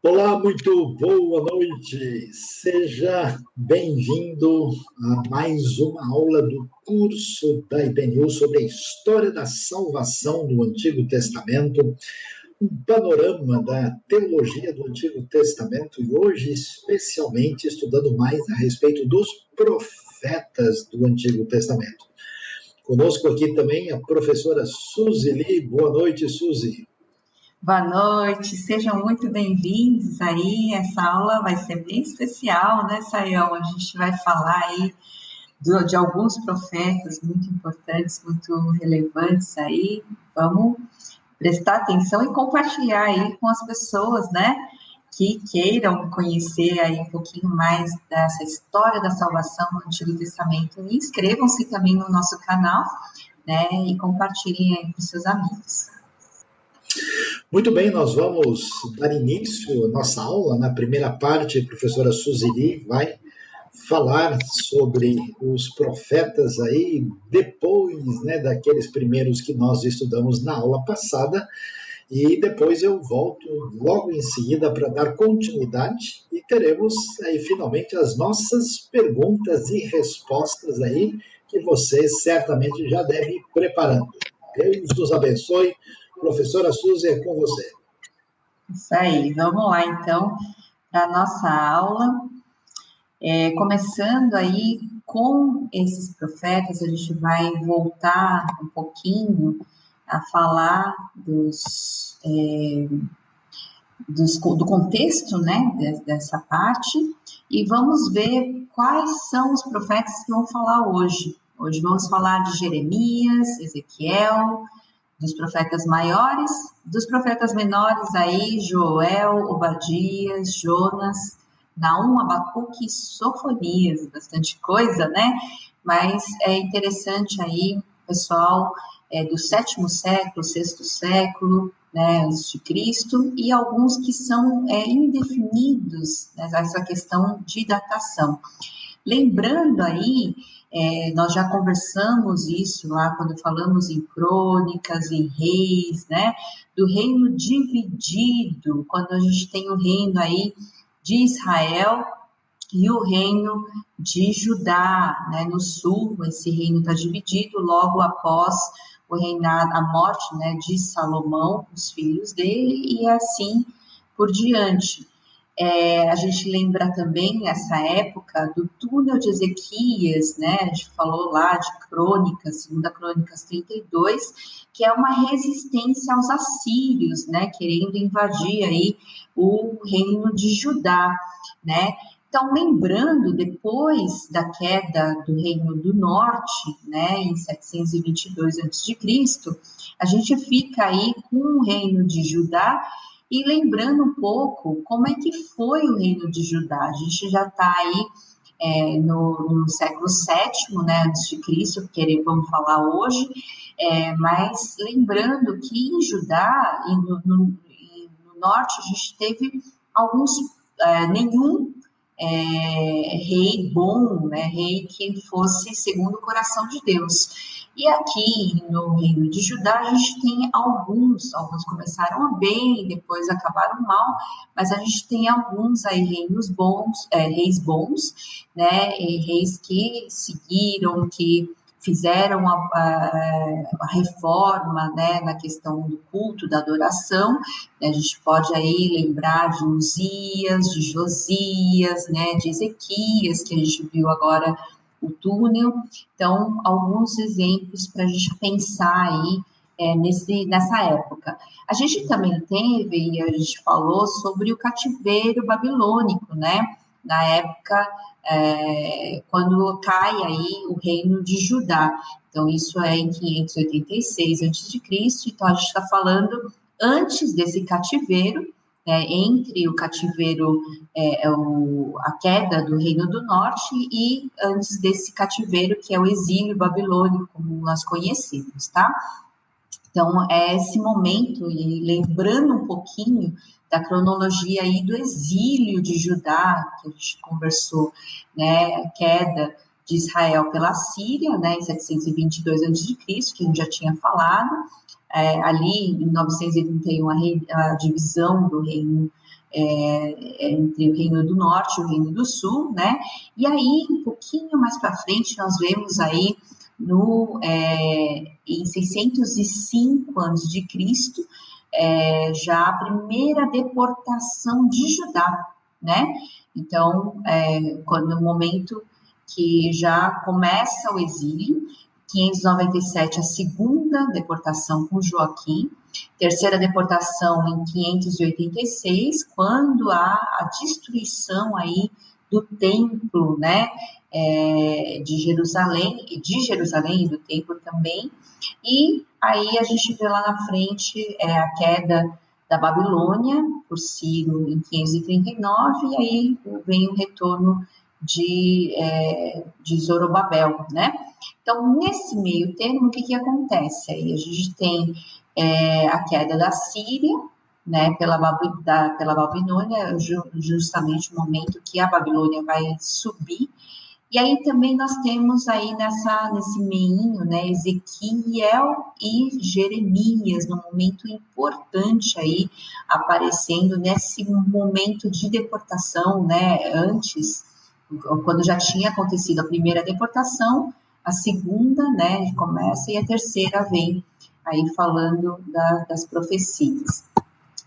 Olá, muito boa noite. Seja bem-vindo a mais uma aula do curso da IPNU sobre a história da salvação no Antigo Testamento, um panorama da teologia do Antigo Testamento e hoje especialmente estudando mais a respeito dos profetas do Antigo Testamento. Conosco aqui também a professora Suzy Lee. Boa noite, Suzy. Boa noite, sejam muito bem-vindos aí. Essa aula vai ser bem especial, né, Sayão? A gente vai falar aí de, de alguns profetas muito importantes, muito relevantes aí. Vamos prestar atenção e compartilhar aí com as pessoas, né, que queiram conhecer aí um pouquinho mais dessa história da salvação no Antigo Testamento. Inscrevam-se também no nosso canal, né, e compartilhem aí com seus amigos. Muito bem, nós vamos dar início à nossa aula. Na primeira parte, a professora Suzili vai falar sobre os profetas aí, depois né, daqueles primeiros que nós estudamos na aula passada, e depois eu volto logo em seguida para dar continuidade e teremos aí finalmente as nossas perguntas e respostas aí, que vocês certamente já devem ir preparando. Deus nos abençoe. Professora Suzy, é com você. Isso aí, vamos lá então para a nossa aula. É, começando aí com esses profetas, a gente vai voltar um pouquinho a falar dos, é, dos, do contexto né, dessa parte e vamos ver quais são os profetas que vão falar hoje. Hoje vamos falar de Jeremias, Ezequiel, dos profetas maiores, dos profetas menores aí, Joel, Obadias, Jonas, Naum, Abacuque Sofonias, bastante coisa, né? Mas é interessante aí, pessoal, é, do sétimo século, sexto século, né, antes de Cristo, e alguns que são é, indefinidos, né, essa questão de datação. Lembrando aí é, nós já conversamos isso lá quando falamos em crônicas, em reis, né? Do reino dividido, quando a gente tem o reino aí de Israel e o reino de Judá, né? No sul, esse reino está dividido logo após o reinado, a morte, né? De Salomão, os filhos dele e assim por diante. É, a gente lembra também essa época do túnel de Ezequias, né? A gente falou lá de Crônicas, segunda Crônicas 32, que é uma resistência aos assírios, né? Querendo invadir aí o reino de Judá, né? Então, lembrando, depois da queda do Reino do Norte, né, em 722 a.C., a gente fica aí com o Reino de Judá e lembrando um pouco como é que foi o reino de Judá. A gente já está aí é, no, no, século VII, né, antes de Cristo, que vamos falar hoje, é, mas lembrando que em Judá e no, no, no norte a gente teve alguns, é, nenhum é, rei bom, né, rei que fosse segundo o coração de Deus. E aqui no reino de Judá a gente tem alguns, alguns começaram bem, depois acabaram mal, mas a gente tem alguns aí reinos bons, é, reis bons, né, reis que seguiram, que fizeram a, a, a, reforma né, na questão do culto, da adoração. A gente pode aí lembrar de Uzias, de Josias, né, de Ezequias, que a gente viu agora o túnel. Então, alguns exemplos para a gente pensar aí é, nesse, nessa época. A gente também teve, e a gente falou sobre o cativeiro babilônico, né? Na época, é, quando cai aí o reino de Judá. Então, isso é em 586 a.C., então a gente está falando antes desse cativeiro, é, entre o cativeiro, é, é, o, a queda do Reino do Norte e antes desse cativeiro, que é o exílio babilônico, como nós conhecemos, tá? Então, é esse momento, e lembrando um pouquinho da cronologia aí do exílio de Judá, que a gente conversou, né, a queda de Israel pela Síria, né, em 722 a.C., que a gente já tinha falado, é, ali em 981 a, a, divisão do reino é, entre o Reino do Norte e o Reino do Sul, né? E aí, um pouquinho mais para frente, nós vemos aí no, é, em 605 anos de Cristo, é, já a primeira deportação de Judá, né? Então, é, quando no momento que já começa o exílio, 597 a segunda deportação com Joaquim, terceira deportação em 586, quando há a destruição aí do templo, né, é, de Jerusalém, de Jerusalém e do templo também, e aí a gente vê lá na frente é, a queda da Babilônia por Ciro em 539, e aí vem o retorno de, é, de Zorobabel, né? Então, nesse meio termo, o que, que acontece? Aí a gente tem é, a queda da Síria, né, pela, da, pela Babilônia, justamente o momento que a Babilônia vai subir, e aí também nós temos aí nessa, nesse meinho, né, Ezequiel e Jeremias, num momento importante aí, aparecendo nesse momento de deportação, né, antes, quando já tinha acontecido a primeira deportação, a segunda, né, começa e a terceira vem aí falando da, das profecias.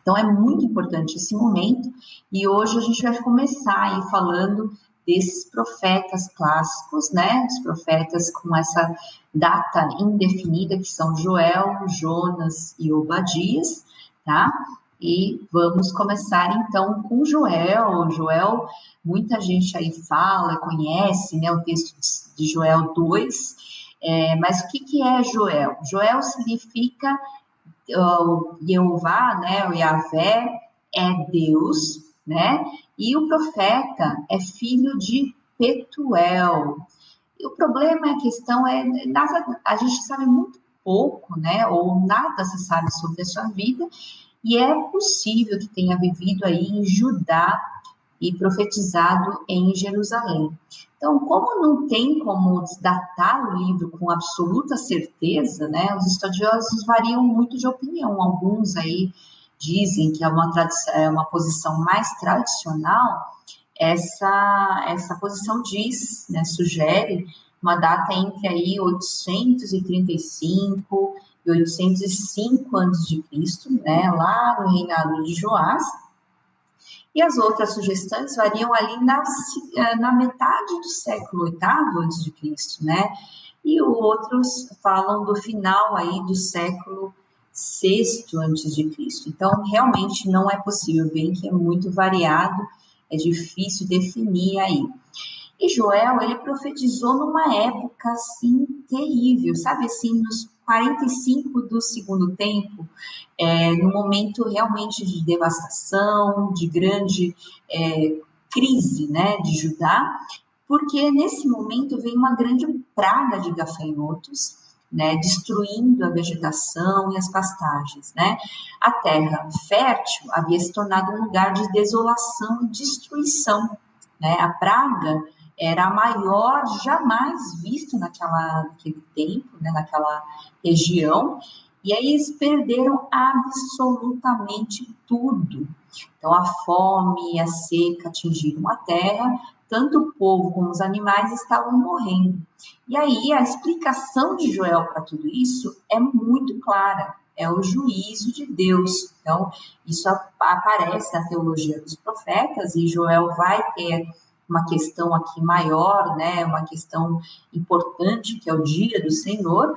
Então é muito importante esse momento e hoje a gente vai começar aí falando desses profetas clássicos, né? Os profetas com essa data indefinida que são Joel, Jonas e Obadias, tá? E vamos começar então com Joel. Joel, muita gente aí fala, conhece, né? O texto de Joel 2. É, mas o que, que é Joel? Joel significa o Jeová, né? O Yahvé é Deus, né? E o profeta é filho de Petuel. E o problema, a questão é, a gente sabe muito pouco, né? Ou nada se sabe sobre a sua vida, e é possível que tenha vivido aí em Judá e profetizado em Jerusalém. Então, como não tem como datar o livro com absoluta certeza, né? Os estudiosos variam muito de opinião. Alguns aí dizem que é uma, é uma posição mais tradicional, essa, essa posição diz, né, sugere uma data entre aí 835 e 805 a.C., né, lá no reinado de Joás, e as outras sugestões variam ali na, na metade do século VIII a.C., né, e outros falam do final aí do século sexto antes de Cristo. Então, realmente não é possível, bem que é muito variado, é difícil definir aí. E Joel, ele profetizou numa época assim terrível, sabe assim, nos 45 do segundo tempo, é, no momento realmente de devastação, de grande é, crise, né, de Judá, porque nesse momento vem uma grande praga de gafanhotos né, destruindo a vegetação e as pastagens, né? A terra fértil havia se tornado um lugar de desolação e destruição, né? A praga era a maior jamais vista naquela, naquele tempo, né, naquela região, e aí eles perderam absolutamente tudo. Então a fome e a seca atingiram a terra, tanto o povo como os animais estavam morrendo. E aí a explicação de Joel para tudo isso é muito clara, é o juízo de Deus. Então, isso aparece na teologia dos profetas e Joel vai ter uma questão aqui maior, né, uma questão importante que é o dia do Senhor,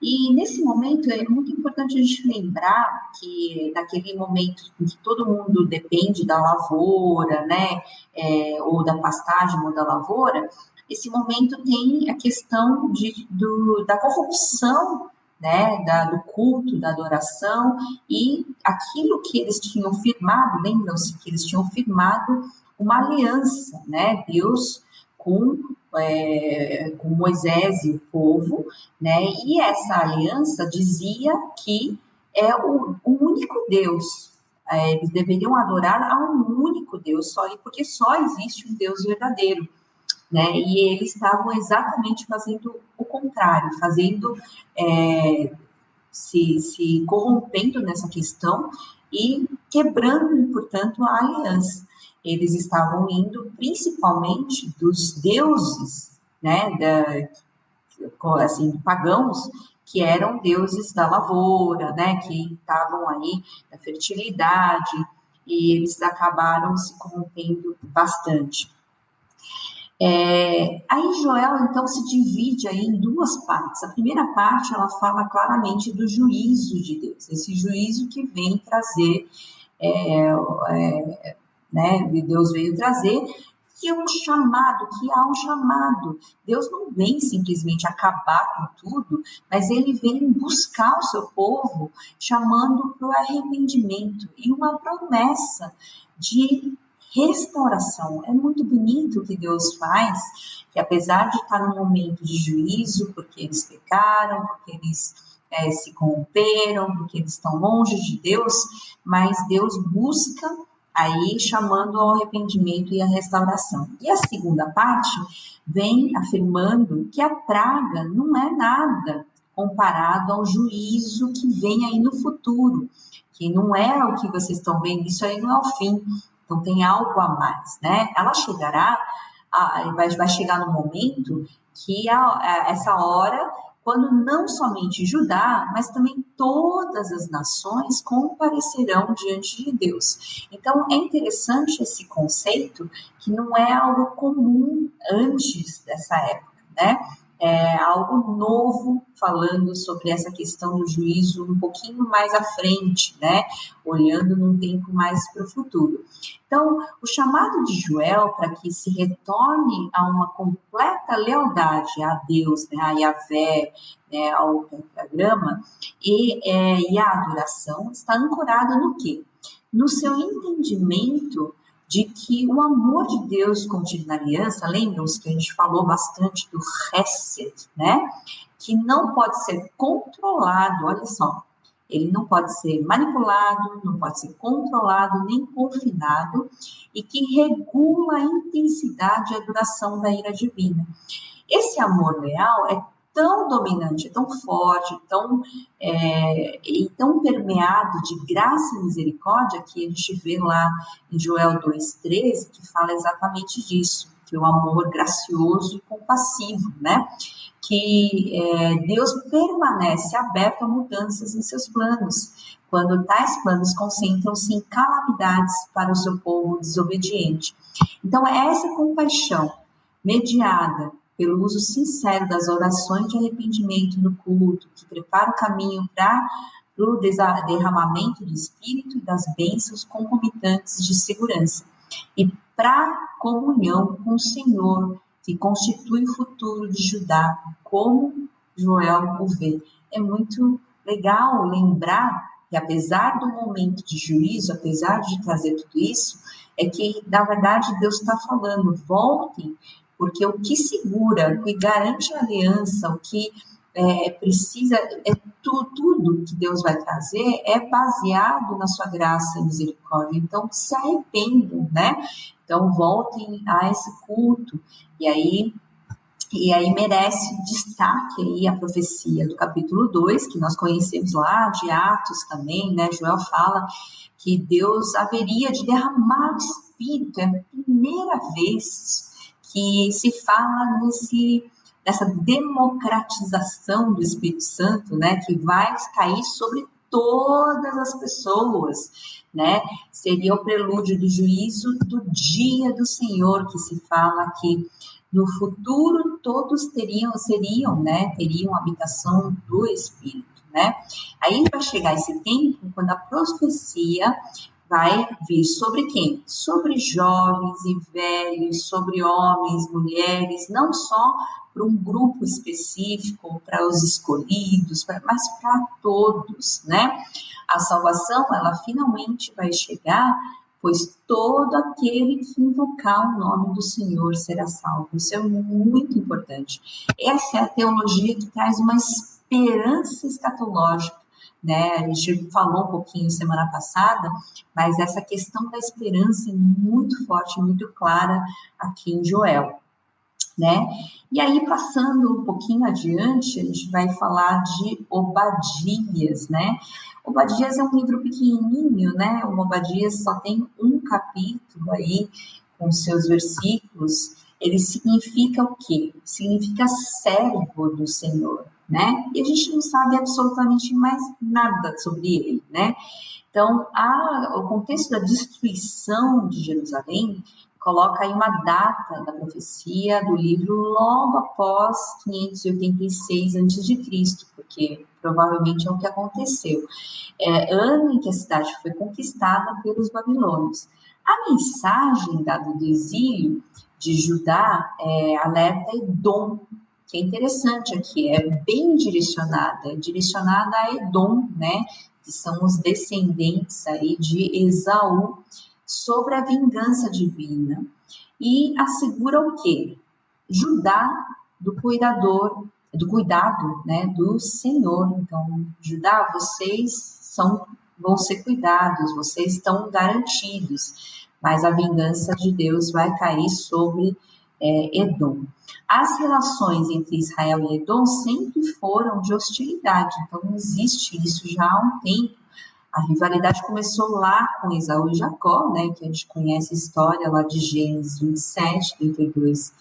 e nesse momento é muito importante a gente lembrar que naquele momento em que todo mundo depende da lavoura, né, é, ou da pastagem ou da lavoura, esse momento tem a questão de, do, da corrupção né, da, do culto, da adoração e aquilo que eles tinham firmado, lembram-se que eles tinham firmado uma aliança, né, Deus com é, com Moisés e o povo, né? E essa aliança dizia que é o, o único Deus. É, eles deveriam adorar a um único Deus, só porque só existe um Deus verdadeiro. Né? E eles estavam exatamente fazendo o contrário, fazendo é, se, se corrompendo nessa questão e quebrando, portanto, a aliança. Eles estavam indo principalmente dos deuses, né, da, assim, pagãos, que eram deuses da lavoura, né, que estavam aí da fertilidade, e eles acabaram se corrompendo bastante. É, aí Joel, então, se divide aí em duas partes. A primeira parte, ela fala claramente do juízo de Deus, esse juízo que vem trazer, é, é, né, Deus veio trazer, que é um chamado, que há um chamado. Deus não vem simplesmente acabar com tudo, mas ele vem buscar o seu povo, chamando para o arrependimento e uma promessa de restauração. É muito bonito o que Deus faz, que apesar de estar num momento de juízo, porque eles pecaram, porque eles é, se corromperam, porque eles estão longe de Deus, mas Deus busca aí chamando ao arrependimento e à restauração. E a segunda parte vem afirmando que a praga não é nada comparado ao juízo que vem aí no futuro, que não é o que vocês estão vendo, isso aí não é o fim, então tem algo a mais, né? Ela chegará, a, vai, vai chegar no momento que a, a, essa hora, quando não somente Judá, mas também todas as nações comparecerão diante de Deus. Então é interessante esse conceito que não é algo comum antes dessa época, né? É, algo novo falando sobre essa questão do juízo um pouquinho mais à frente, né? Olhando num tempo mais para o futuro. Então, o chamado de Joel para que se retorne a uma completa lealdade a Deus, né, a Yahvé, né, ao pentagrama, e, é, e a adoração está ancorado no quê? No seu entendimento de que o amor de Deus contido na aliança, lembram-se que a gente falou bastante do Hesed, né? Que não pode ser controlado, olha só, ele não pode ser manipulado, não pode ser controlado nem confinado e que regula a intensidade e a duração da ira divina. Esse amor leal é tão dominante, tão forte, tão, é, e tão permeado de graça e misericórdia que a gente vê lá em Joel 2,13, que fala exatamente disso, que é o amor gracioso e compassivo, né? Que é, Deus permanece aberto a mudanças em seus planos, quando tais planos concentram-se em calamidades para o seu povo desobediente. Então, é essa compaixão mediada pelo uso sincero das orações de arrependimento no culto, que prepara o caminho para o derramamento do Espírito e das bênçãos concomitantes de segurança, e para comunhão com o Senhor, que constitui o futuro de Judá, como Joel o vê. É muito legal lembrar que, apesar do momento de juízo, apesar de trazer tudo isso, é que, na verdade, Deus está falando: voltem porque o que segura, o que garante a aliança, o que é, precisa, é tu, tudo que Deus vai trazer é baseado na sua graça e misericórdia. Então, se arrependam, né? Então, voltem a esse culto. E aí, e aí merece destaque aí a profecia do capítulo 2, que nós conhecemos lá, de Atos também, né? Joel fala que Deus haveria de derramar o Espírito, é a primeira vez que se fala nesse nessa democratização do Espírito Santo, né, que vai cair sobre todas as pessoas, né? Seria o prelúdio do juízo do dia do Senhor que se fala aqui. No futuro todos teriam seriam, né, teriam habitação do Espírito, né? Aí vai chegar esse tempo quando a profecia vai vir sobre quem? Sobre jovens e velhos, sobre homens, mulheres, não só para um grupo específico, para os escolhidos, mas para todos, né? A salvação, ela finalmente vai chegar, pois todo aquele que invocar o nome do Senhor será salvo. Isso é muito importante. Essa é a teologia que traz uma esperança escatológica né? A gente falou um pouquinho semana passada, mas essa questão da esperança é muito forte, muito clara aqui em Joel, né? E aí, passando um pouquinho adiante, a gente vai falar de Obadias, né? Obadias é um livro pequenininho, né? O Obadias só tem um capítulo aí com seus versículos. Ele significa o quê? Significa servo do Senhor, né? E a gente não sabe absolutamente mais nada sobre ele, né? Então, a, o contexto da destruição de Jerusalém coloca aí uma data da profecia do livro logo após 586 a.C., porque provavelmente é o que aconteceu. É, ano em que a cidade foi conquistada pelos babilônios. A mensagem dada do exílio de Judá é, alerta Edom, que é interessante aqui, é bem direcionada, é direcionada a Edom, né, que são os descendentes aí de Esaú, sobre a vingança divina e assegura o quê? Judá do cuidador, do cuidado, né, do Senhor. Então, Judá, vocês são vão ser cuidados, vocês estão garantidos, mas a vingança de Deus vai cair sobre é, Edom. As relações entre Israel e Edom sempre foram de hostilidade, então existe isso já há um tempo. A rivalidade começou lá com Esaú e Jacó, né, que a gente conhece a história lá de Gênesis 27, 32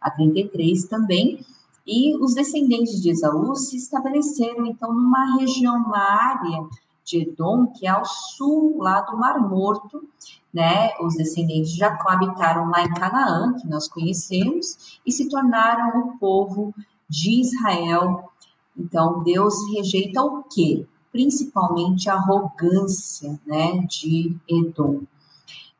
a 33 também. E os descendentes de Esaú se estabeleceram, então, numa região, uma área de Edom, que é ao sul, lá do Mar Morto, né? Os descendentes de Jacó habitaram lá em Canaã, que nós conhecemos, e se tornaram o povo de Israel. Então, Deus rejeita o quê? Principalmente a arrogância, né, de Edom.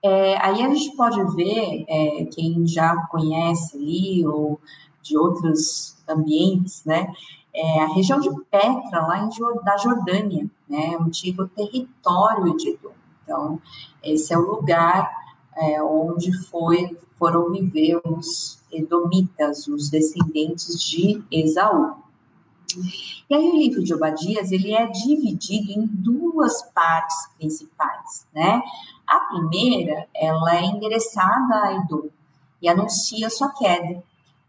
É, aí a gente pode ver, é, quem já conhece ali, ou de outros ambientes, né, é, a região de Petra, lá em, da Jordânia, né, o antigo território de Edom. Então, esse é o lugar é, onde foi, foram viver os edomitas, os descendentes de Esaú. E aí o livro de Obadias, ele é dividido em duas partes principais, né? A primeira, ela é endereçada a Edom e anuncia sua queda.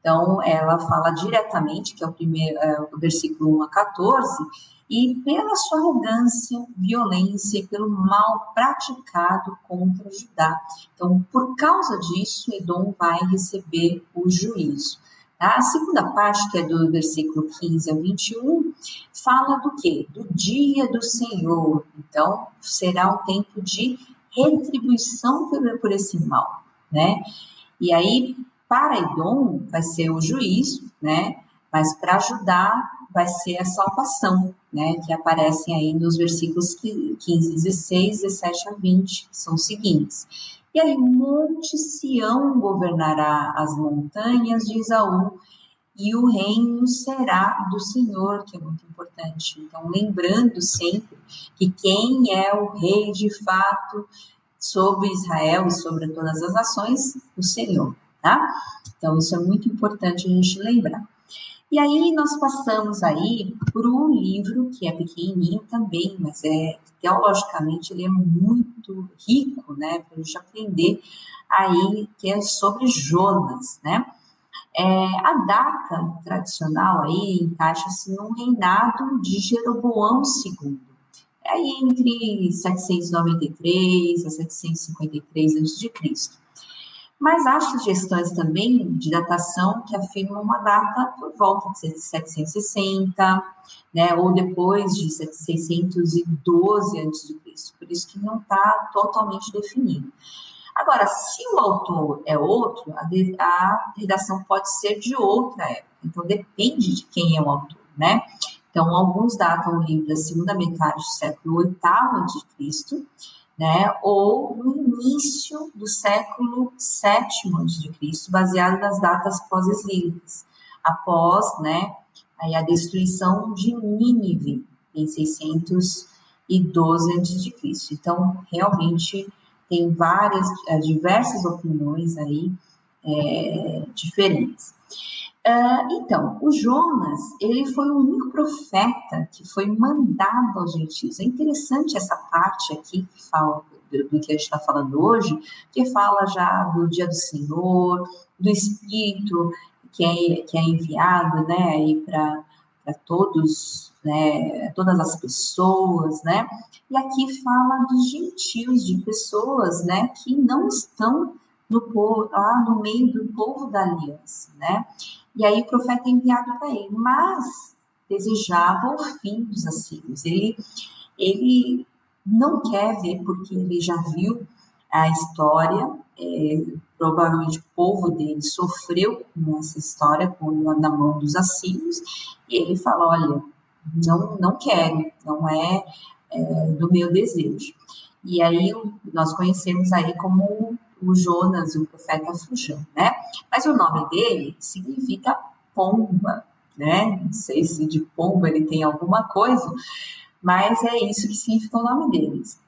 Então, ela fala diretamente, que é o primeiro, é, o versículo 1 a 14, e pela sua arrogância, violência e pelo mal praticado contra Judá. Então, por causa disso, Edom vai receber o juízo. A segunda parte, que é do versículo 15 a 21, fala do quê? Do dia do Senhor. Então, será um tempo de retribuição por, por esse mal, né? E aí, para Edom vai ser o juízo, né? Mas para Judá vai ser a salvação, né? Que aparecem aí nos versículos 15, 16, 17 a 20, que são os seguintes. E aí, Monte Sião governará as montanhas de Isaú, e o reino será do Senhor, que é muito importante. Então, lembrando sempre que quem é o rei de fato sobre Israel e sobre todas as nações, o Senhor tá? Então, isso é muito importante a gente lembrar. E aí nós passamos aí por um livro que é pequenininho também, mas é teologicamente ele é muito rico, né, para a gente aprender aí que é sobre Jonas, né? É, a data tradicional aí encaixa-se no reinado de Jeroboão II, é aí entre 793 a 753 a.C. Mas há sugestões também de datação que afirmam uma data por volta de 760, né, ou depois de 612 a.C., por isso que não está totalmente definido. Agora, se o autor é outro, a, de, a redação pode ser de outra época, então depende de quem é o autor, né? Então, alguns datam o livro da segunda metade do século VIII a.C., né, ou no início do século VII a.C., baseado nas datas pós-exílicas, após né, a destruição de Nínive, em 612 a.C. Então, realmente, tem várias, eh, diversas opiniões aí é, diferentes. Uh, então, o Jonas, ele foi o único profeta que foi mandado aos gentios. É interessante essa parte aqui que fala do, do que a gente está falando hoje, que fala já do dia do Senhor, do Espírito que é, que é enviado né, para todos, né, todas as pessoas, né? E aqui fala dos gentios, de pessoas, né, que não estão no povo, lá no meio do povo da aliança, né? E aí o profeta é enviado para ele, mas desejava o fim dos assírios. Ele, ele não quer ver porque ele já viu a história, é, provavelmente o povo dele sofreu com essa história, com, na mão dos assírios, e ele fala, olha, não, não quero, não é, é do meu desejo. E aí nós conhecemos aí como o Jonas, o profeta Fujão, né? Mas o nome dele significa pomba, né? Não sei se de pomba ele tem alguma coisa, mas é isso que significa o nome deles,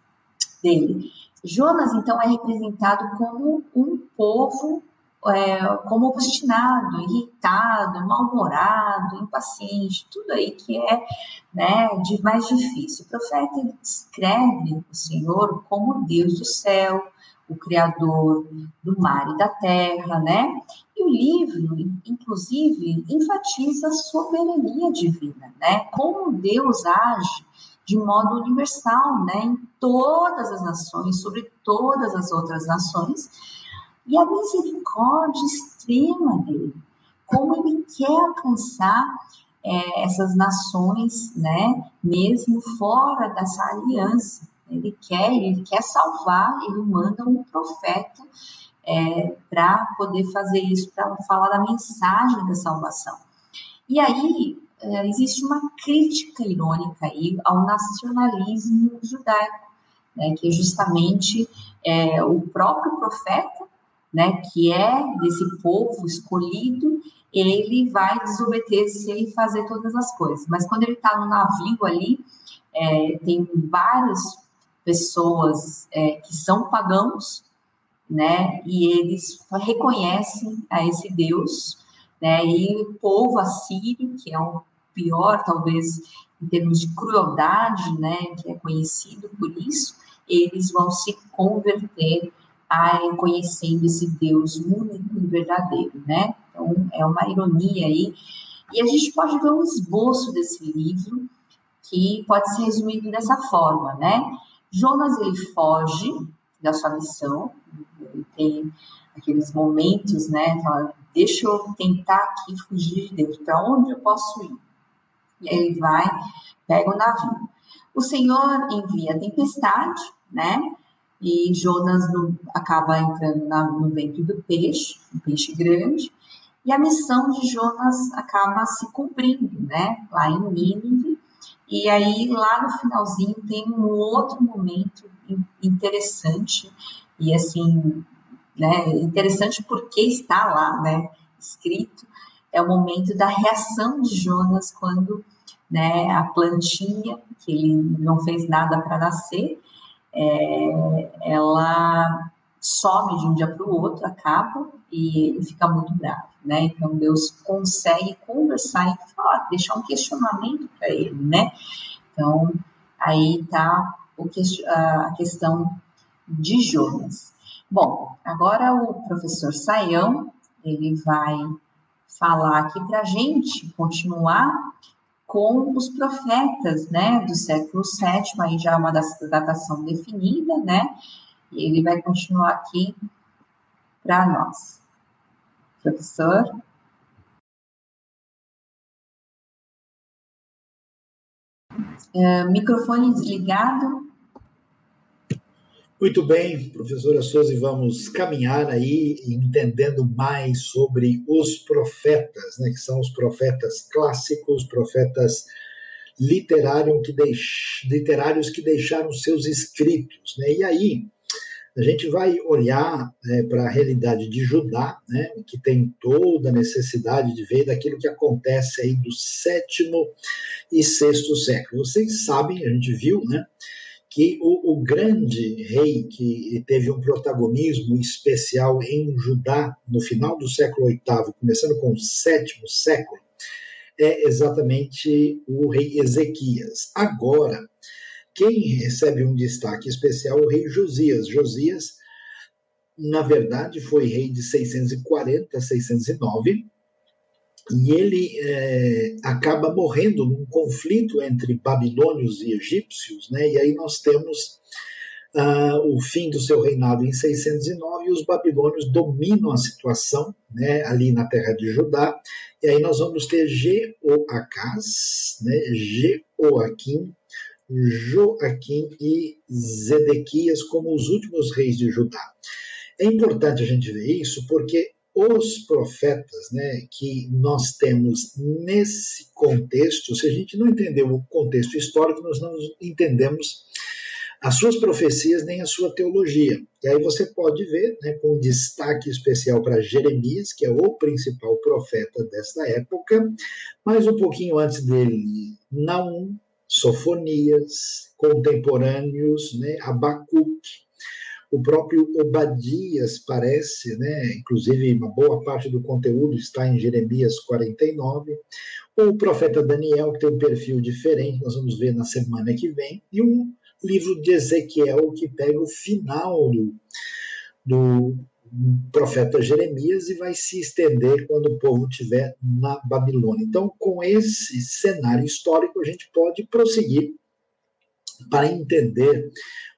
dele. Jonas, então, é representado como um povo é, como obstinado, irritado, mal-humorado, impaciente, tudo aí que é né, de mais difícil. O profeta descreve o Senhor como Deus do céu, o Criador do mar e da terra, né? E o livro, inclusive, enfatiza a soberania divina, né? Como Deus age de modo universal, né? Em todas as nações, sobre todas as outras nações, e a misericórdia extrema dele, como ele quer alcançar é, essas nações, né? Mesmo fora dessa aliança. Ele quer, ele quer salvar, ele manda um profeta é, para poder fazer isso, para falar da mensagem da salvação. E aí é, existe uma crítica irônica aí ao nacionalismo judaico, né, que é justamente é, o próprio profeta, né, que é desse povo escolhido, ele vai desobedecer e fazer todas as coisas. Mas quando ele está no navio ali, é, tem vários pessoas é, que são pagãos, né? E eles reconhecem a esse Deus, né? E o povo assírio, que é o pior, talvez, em termos de crueldade, né? Que é conhecido por isso, eles vão se converter a conhecendo esse Deus único e verdadeiro, né? Então, é uma ironia aí. E a gente pode ver um esboço desse livro, que pode ser resumido dessa forma, né? Jonas ele foge da sua missão, ele tem aqueles momentos, né? Fala, deixa eu tentar aqui fugir de Deus, para onde eu posso ir? E aí ele vai, pega o navio. O Senhor envia a tempestade, né? E Jonas no, acaba entrando na, no ventre do peixe, um peixe grande, e a missão de Jonas acaba se cumprindo, né? Lá em Nínive, e aí, lá no finalzinho, tem um outro momento interessante, e assim, né, interessante porque está lá, né, escrito, é o momento da reação de Jonas quando, né, a plantinha, que ele não fez nada para nascer, é, ela some de um dia para o outro, acaba, e ele fica muito bravo, né? Então Deus consegue conversar e falar, deixar um questionamento para ele, né? Então aí tá que, a questão de Jonas. Bom, agora o professor Saião ele vai falar aqui para a gente continuar com os profetas, né, do século VII, aí já é uma datação definida, né, e ele vai continuar aqui para nós. Professor? Uh, microfone desligado. Muito bem, professora Souza, vamos caminhar aí entendendo mais sobre os profetas, né, que são os profetas clássicos, profetas literários que, deix... literários que deixaram seus escritos. Né? E aí, a gente vai olhar né, para a realidade de Judá, né, que tem toda a necessidade de ver daquilo que acontece aí do sétimo e sexto século. Vocês sabem, a gente viu, né, que o, o grande rei que teve um protagonismo especial em Judá no final do século VIII, começando com o sétimo século, é exatamente o rei Ezequias. Agora, quem recebe um destaque especial é o rei Josias. Josias, na verdade, foi rei de 640 a 609, e ele é, acaba morrendo num conflito entre babilônios e egípcios, né? E aí nós temos ah, o fim do seu reinado em 609 e os babilônios dominam a situação, né? Ali na terra de Judá. E aí nós vamos ter Jeoacás, né? Jeoaquim, Joaquim e Zedequias como os últimos reis de Judá. É importante a gente ver isso porque os profetas né, que nós temos nesse contexto, se a gente não entender o contexto histórico, nós não entendemos as suas profecias nem a sua teologia. E aí você pode ver, né, com destaque especial para Jeremias, que é o principal profeta desta época, mas um pouquinho antes dele, Naum, Sofonias, contemporâneos, né, Abacuque, o próprio Obadias parece, né, inclusive uma boa parte do conteúdo está em Jeremias 49, o profeta Daniel, que tem um perfil diferente, nós vamos ver na semana que vem, e um livro de Ezequiel, que pega o final do, do profeta Jeremias e vai se estender quando o povo estiver na Babilônia. Então, com esse cenário histórico, a gente pode prosseguir para entender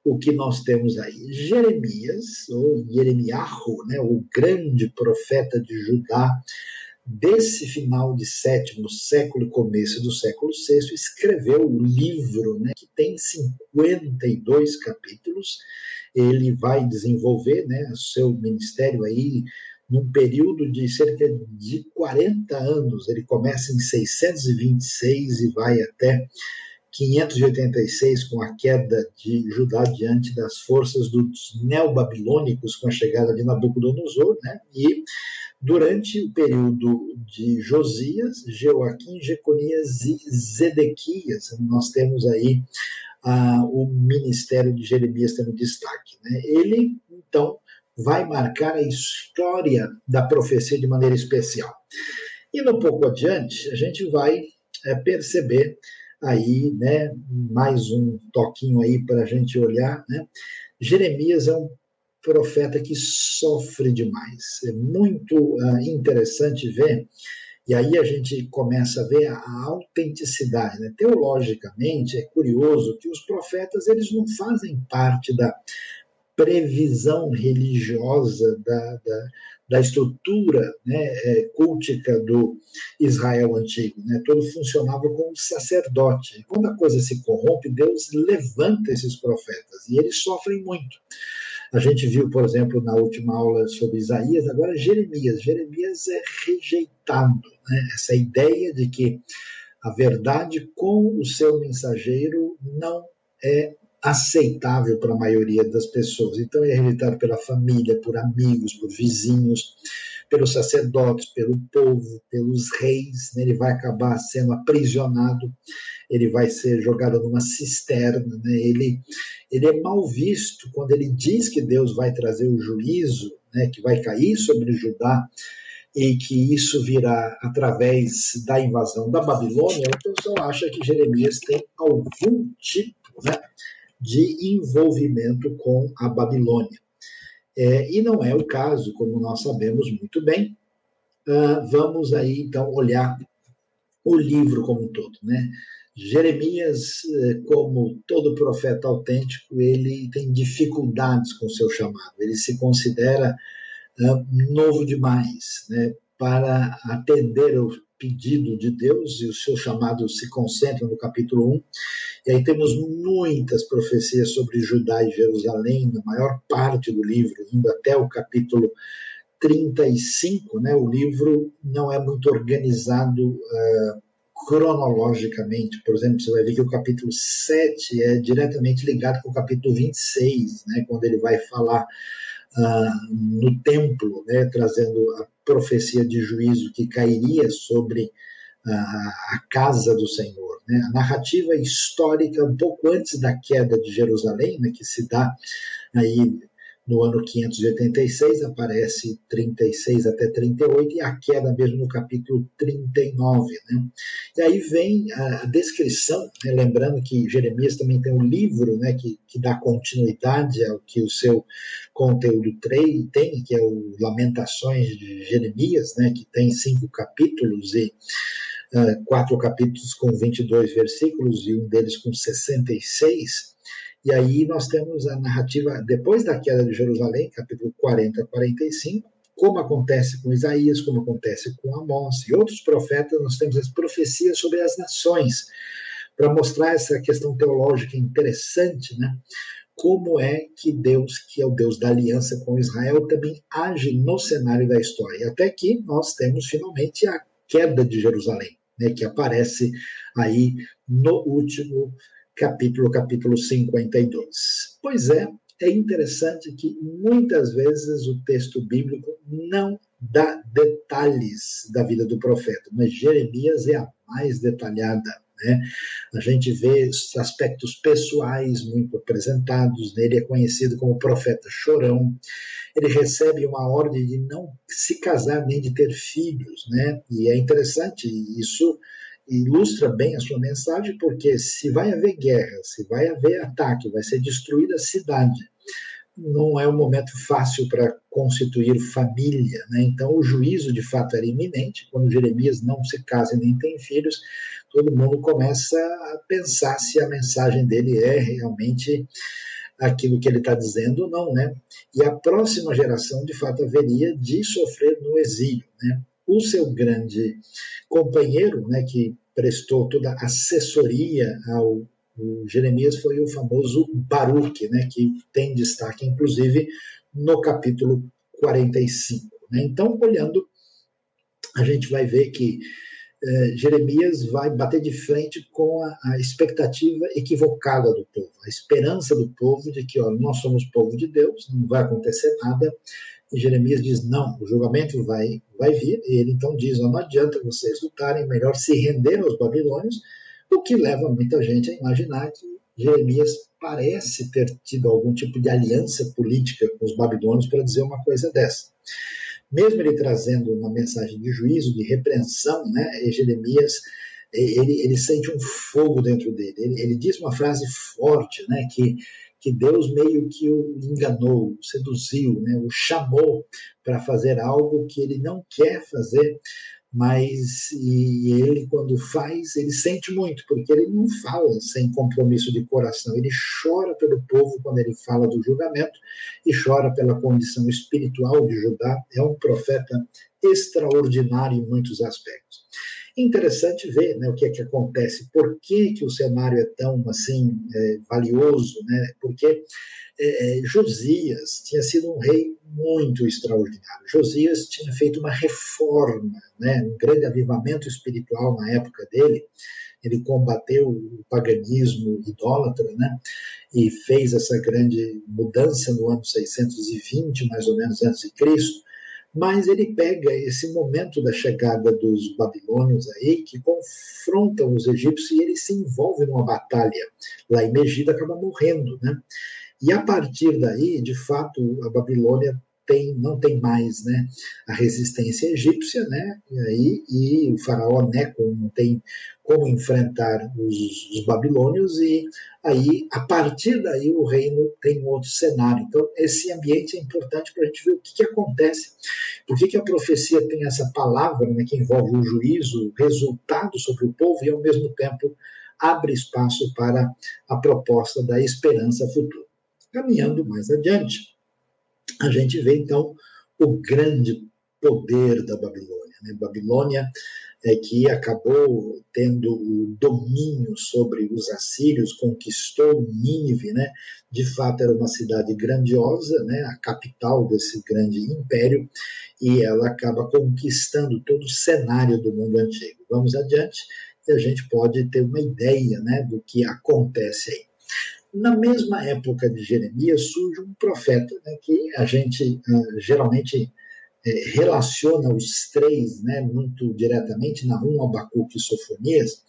o que nós temos aí. Jeremias, ou Jeremiahu, né, o grande profeta de Judá, desse final de sétimo século e começo do século VI, escreveu o livro, né, que tem 52 capítulos. Ele vai desenvolver né, seu ministério aí num período de cerca de 40 anos. Ele começa em 626 e vai até 586, com a queda de Judá diante das forças dos neobabilônicos, com a chegada de Nabucodonosor, né? e durante o período de Josias, Joaquim, Jeconias e Zedequias, nós temos aí ah, o ministério de Jeremias tendo destaque. Né? Ele, então, vai marcar a história da profecia de maneira especial. E no pouco adiante, a gente vai é, perceber aí, né, mais um toquinho aí para a gente olhar, né? Jeremias é um profeta que sofre demais. É muito uh, interessante ver, e aí a gente começa a ver a, autenticidade. Né? Teologicamente, é curioso que os profetas eles não fazem parte da previsão religiosa da, da, da estrutura né, é, cultica do Israel antigo. Né? Todo funcionava como sacerdote. Quando a coisa se corrompe, Deus levanta esses profetas e eles sofrem muito. A gente viu, por exemplo, na última aula sobre Isaías, agora Jeremias. Jeremias é rejeitado. Né? Essa ideia de que a verdade com o seu mensageiro não é aceitável para a maioria das pessoas. Então, é rejeitado pela família, por amigos, por vizinhos, pelos sacerdotes, pelo povo, pelos reis. Né? Ele vai acabar sendo aprisionado, ele vai ser jogado numa cisterna. Né? Ele, ele é mal visto quando ele diz que Deus vai trazer o juízo, né? que vai cair sobre Judá e que isso virá através da invasão da Babilônia, o pessoal acha que Jeremias tem algum tipo né, de envolvimento com a Babilônia. É, e não é o caso, como nós sabemos muito bem. Uh, vamos aí então olhar o livro como um todo, né? Jeremias, eh, como todo profeta autêntico, ele tem dificuldades com o seu chamado. Ele se considera uh, novo demais, né? Para atender o pedido de Deus e o seu chamado se concentra no capítulo 1. E aí temos muitas profecias sobre Judá e Jerusalém, na maior parte do livro, indo até o capítulo 35. Né? O livro não é muito organizado uh, cronologicamente. Por exemplo, você vai ver que o capítulo 7 é diretamente ligado com o capítulo 26, né? quando ele vai falar uh, no templo, né? trazendo a profecia de juízo que cairia sobre a, casa do Senhor. Né? A narrativa histórica, um pouco antes da queda de Jerusalém, né, que se dá aí no ano 586, aparece 36 até 38, e a queda mesmo no capítulo 39. Né? E aí vem a, descrição, né? lembrando que Jeremias também tem um livro né, que, que dá continuidade ao que o seu conteúdo tem, que é o Lamentações de Jeremias, né, que tem cinco capítulos e uh, quatro capítulos com 22 versículos e um deles com 66. E aí nós temos a narrativa, depois da queda de Jerusalém, capítulo 40 a 45, como acontece com Isaías, como acontece com Amós e outros profetas, nós temos as profecias sobre as nações, para mostrar essa questão teológica interessante, né? Como é que Deus, que é o Deus da aliança com Israel, também age no cenário da história. Até que nós temos finalmente a queda de Jerusalém, né, que aparece aí no último capítulo, capítulo 52. Pois é, é interessante que muitas vezes o texto bíblico não dá detalhes da vida do profeta, mas Jeremias é a mais detalhada. Né? A gente vê aspectos pessoais muito apresentados, nele é conhecido como profeta chorão. Ele recebe uma ordem de não se casar nem de ter filhos, né? E é interessante isso ilustra bem a sua mensagem, porque se vai haver guerra, se vai haver ataque, vai ser destruída a cidade, não é um momento fácil para constituir família. Né? Então, o juízo de fato era iminente. Quando Jeremias não se casa e nem tem filhos, todo mundo começa a pensar se a mensagem dele é realmente aquilo que ele está dizendo ou não. Né? E a próxima geração, de fato, haveria de sofrer no exílio. Né? O seu grande companheiro, né, que prestou toda a assessoria ao Jeremias, foi o famoso Baruch, né, que tem destaque, inclusive, no capítulo 45. Né? Então, olhando, a gente vai ver que eh, Jeremias vai bater de frente com a, a, expectativa equivocada do povo, a esperança do povo de que ó, nós somos povo de Deus, não vai acontecer nada, e Jeremias diz: não, o julgamento vai, vai vir. E ele então diz: não adianta vocês lutarem, melhor se render aos babilônios, o que leva muita gente a imaginar que Jeremias parece ter tido algum tipo de aliança política com os babilônios para dizer uma coisa dessa. Mesmo ele trazendo uma mensagem de juízo, de repreensão, né, Jeremias ele, ele sente um fogo dentro dele. Ele, ele diz uma frase forte, né, que que Deus meio que o enganou, o seduziu, né, o chamou para fazer algo que ele não quer fazer, mas e ele quando faz, ele sente muito, porque ele não fala sem compromisso de coração, ele chora pelo povo quando ele fala do julgamento e chora pela condição espiritual de Judá, é um profeta extraordinário em muitos aspectos. Interessante ver né, o que é que acontece, por que, que o cenário é tão assim é, valioso, né? porque é, é, Josias tinha sido um rei muito extraordinário. Josias tinha feito uma reforma, né, um grande avivamento espiritual na época dele. Ele combateu o paganismo idólatra, né, e fez essa grande mudança no ano 620, mais ou menos antes de Cristo mas ele pega esse momento da chegada dos babilônios aí, que confrontam os egípcios e ele se envolve numa batalha. Lá em Megida acaba morrendo, né? E a partir daí, de fato, a Babilônia tem, não tem mais né, a resistência egípcia, né, e, aí, e o faraó Neco não tem como enfrentar os, os, babilônios, e aí, a partir daí, o reino tem um outro cenário. Então, esse ambiente é importante para a gente ver o que, que acontece. Por que, que a profecia tem essa palavra né, que envolve o juízo, o resultado sobre o povo, e, ao mesmo tempo, abre espaço para a proposta da esperança futura. Caminhando mais adiante, a gente vê então o grande poder da Babilônia. Né? Babilônia é que acabou tendo o domínio sobre os assírios, conquistou Nínive, né? De fato era uma cidade grandiosa, né? A capital desse grande império e ela acaba conquistando todo o cenário do mundo antigo. Vamos adiante e a gente pode ter uma ideia, né? Do que acontece aí. Na mesma época de Jeremias surge um profeta, né, que a gente uh, geralmente é, relaciona os três né, muito diretamente, Nahum, Abacuque e Sofonias,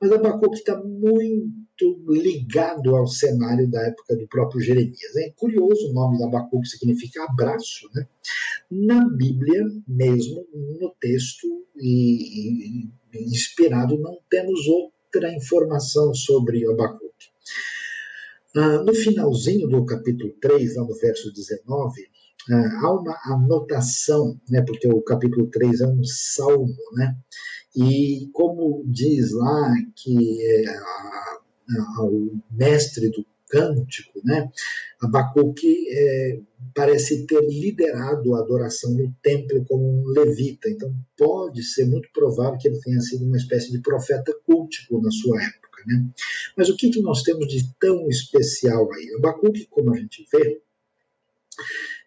mas Abacuque está muito ligado ao cenário da época do próprio Jeremias. É curioso o nome de Abacuque significa abraço. Né? Na Bíblia mesmo, no texto e, e, inspirado, não temos outra informação sobre Abacuque. Ah, no finalzinho do capítulo 3, lá no verso 19, ah, há uma anotação, né, porque o capítulo 3 é um salmo, né, e como diz lá que é, a, a, o mestre do cântico, né, Abacuque é, parece ter liderado a adoração no templo como um levita, então pode ser muito provável que ele tenha sido uma espécie de profeta cultico na sua época. Né? Mas o que, que nós temos de tão especial aí? Abacuque, como a gente vê,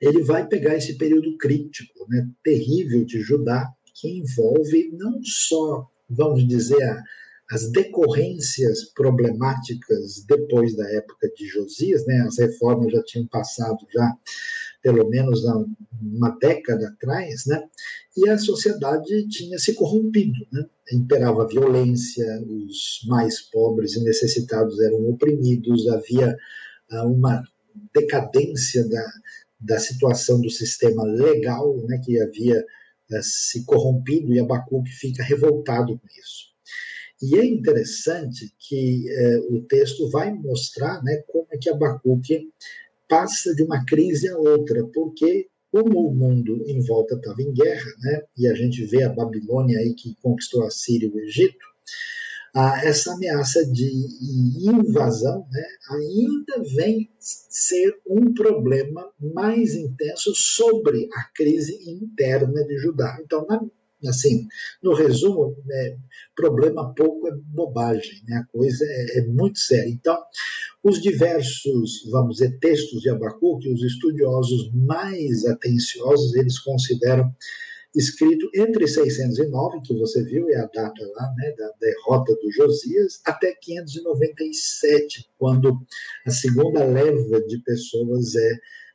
ele vai pegar esse período crítico, né, terrível de Judá, que envolve não só, vamos dizer, as decorrências problemáticas depois da época de Josias, né, as reformas já tinham passado já pelo menos há uma década atrás, né, e a sociedade tinha se corrompido, né, imperava a violência, os mais pobres e necessitados eram oprimidos, havia uh, uma decadência da, da situação do sistema legal, né, que havia uh, se corrompido, e Abacuque fica revoltado com isso. E é interessante que uh, o texto vai mostrar né, como é que Abacuque passa de uma crise a outra, porque como o mundo em volta estava em guerra, né, e a gente vê a Babilônia aí que conquistou a Síria e o Egito, ah, essa ameaça de invasão né, ainda vem ser um problema mais intenso sobre a crise interna de Judá. Então, na, assim, no resumo, né, problema pouco é bobagem, né, a coisa é, é muito séria. Então, os diversos, vamos dizer, textos de Abacuque, os estudiosos mais atenciosos, eles consideram escrito entre 609, que você viu, é a data lá, né, da derrota do Josias, até 597, quando a segunda leva de pessoas é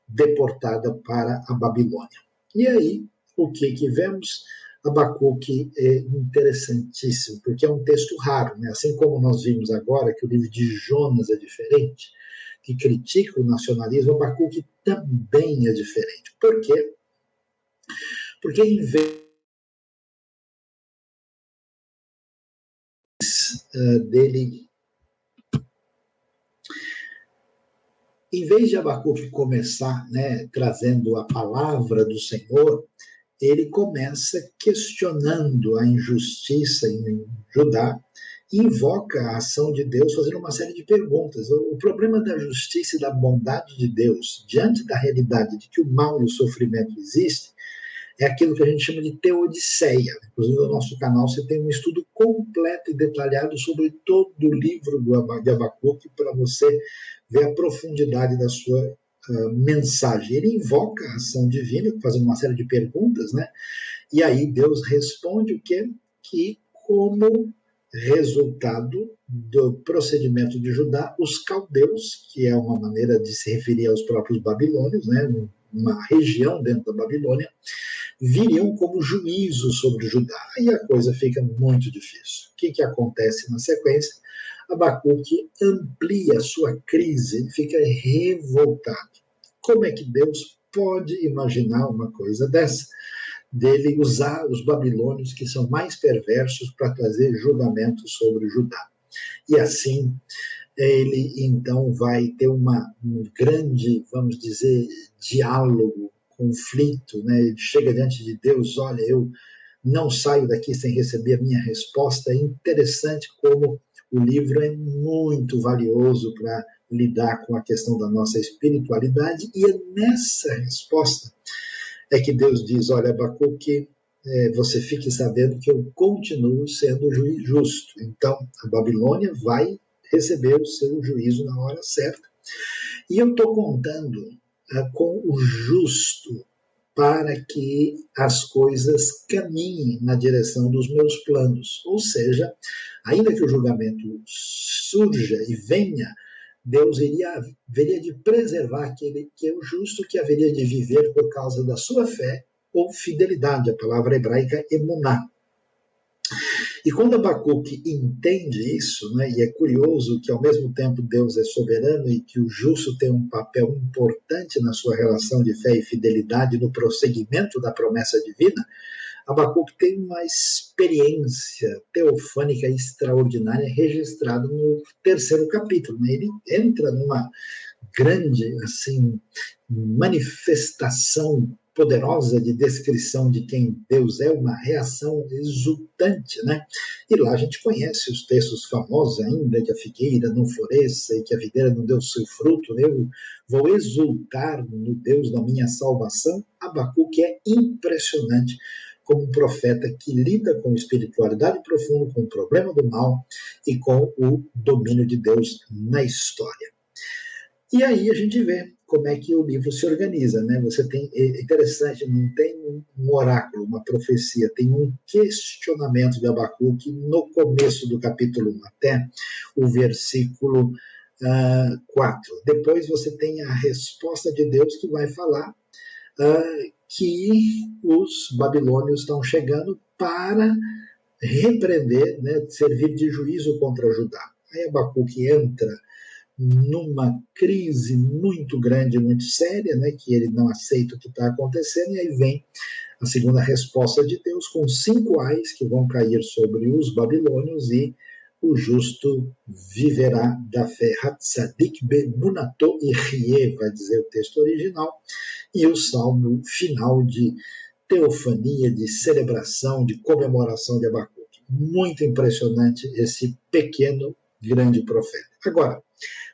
deportada para a Babilônia. E aí, o que que vemos? Abacuque é interessantíssimo, porque é um texto raro, né? assim como nós vimos agora que o livro de Jonas é diferente, que critica o nacionalismo, Abacuque também é diferente. Por quê? Porque em vez uh, dele. Em vez de Abacuque começar né, trazendo a palavra do Senhor, ele começa questionando a injustiça em Judá invoca a ação de Deus fazendo uma série de perguntas. O problema da justiça e da bondade de Deus diante da realidade de que o mal e o sofrimento existem é aquilo que a gente chama de teodiceia. Inclusive, no nosso canal você tem um estudo completo e detalhado sobre todo o livro de Abacuque para você ver a profundidade da sua uh, mensagem. Ele invoca a ação divina, fazendo uma série de perguntas, né? E aí Deus responde o quê? Que como resultado do procedimento de Judá, os caldeus, que é uma maneira de se referir aos próprios babilônios, né, uma região dentro da Babilônia, viriam como juízo sobre Judá. Aí a coisa fica muito difícil. O que, que acontece na sequência? Abacuque amplia sua crise, ele fica revoltado. Como é que Deus pode imaginar uma coisa dessa? Dele usar os babilônios, que são mais perversos, para trazer julgamento sobre Judá. E assim, ele então vai ter uma, um grande, vamos dizer, diálogo conflito, né? Ele chega diante de Deus, olha, eu não saio daqui sem receber a minha resposta. É interessante como o livro é muito valioso para lidar com a questão da nossa espiritualidade, e é nessa resposta é que Deus diz: Olha, Abacuque, é, você fique sabendo que eu continuo sendo juiz justo. Então, a Babilônia vai receber o seu juízo na hora certa. E eu estou contando com o justo para que as coisas caminhem na direção dos meus planos. Ou seja, ainda que o julgamento surja e venha, Deus iria, haveria de preservar aquele que é o justo, que haveria de viver por causa da sua fé, ou fidelidade, a palavra hebraica emuná. E quando Abacuque entende isso, né, e é curioso que ao mesmo tempo Deus é soberano e que o justo tem um papel importante na sua relação de fé e fidelidade no prosseguimento da promessa divina, Abacuque tem uma experiência teofânica extraordinária registrada no terceiro capítulo. Né? Ele entra numa grande assim manifestação poderosa de descrição de quem Deus é, uma reação exultante, né? E lá a gente conhece os textos famosos ainda, que a figueira não floresça e que a videira não deu seu fruto, eu vou exultar no Deus da minha salvação. Abacuque é impressionante como um profeta que lida com espiritualidade profunda, com o problema do mal e com o domínio de Deus na história. E aí a gente vê como é que o livro se organiza, né? Você tem é interessante, não tem um oráculo, uma profecia, tem um questionamento de Abacuque no começo do capítulo 1 até o versículo uh, ah, 4. Depois você tem a resposta de Deus que vai falar uh, que os babilônios estão chegando para repreender, né, servir de juízo contra Judá. Aí Abacuque entra numa crise muito grande, muito séria, né, que ele não aceita o que está acontecendo, e aí vem a segunda resposta de Deus com cinco ais que vão cair sobre os babilônios e o justo viverá da fé. Hatzadik benunato e rie, vai dizer o texto original, e o salmo final de teofania, de celebração, de comemoração de Abacuque. Muito impressionante esse pequeno, grande profeta. Agora,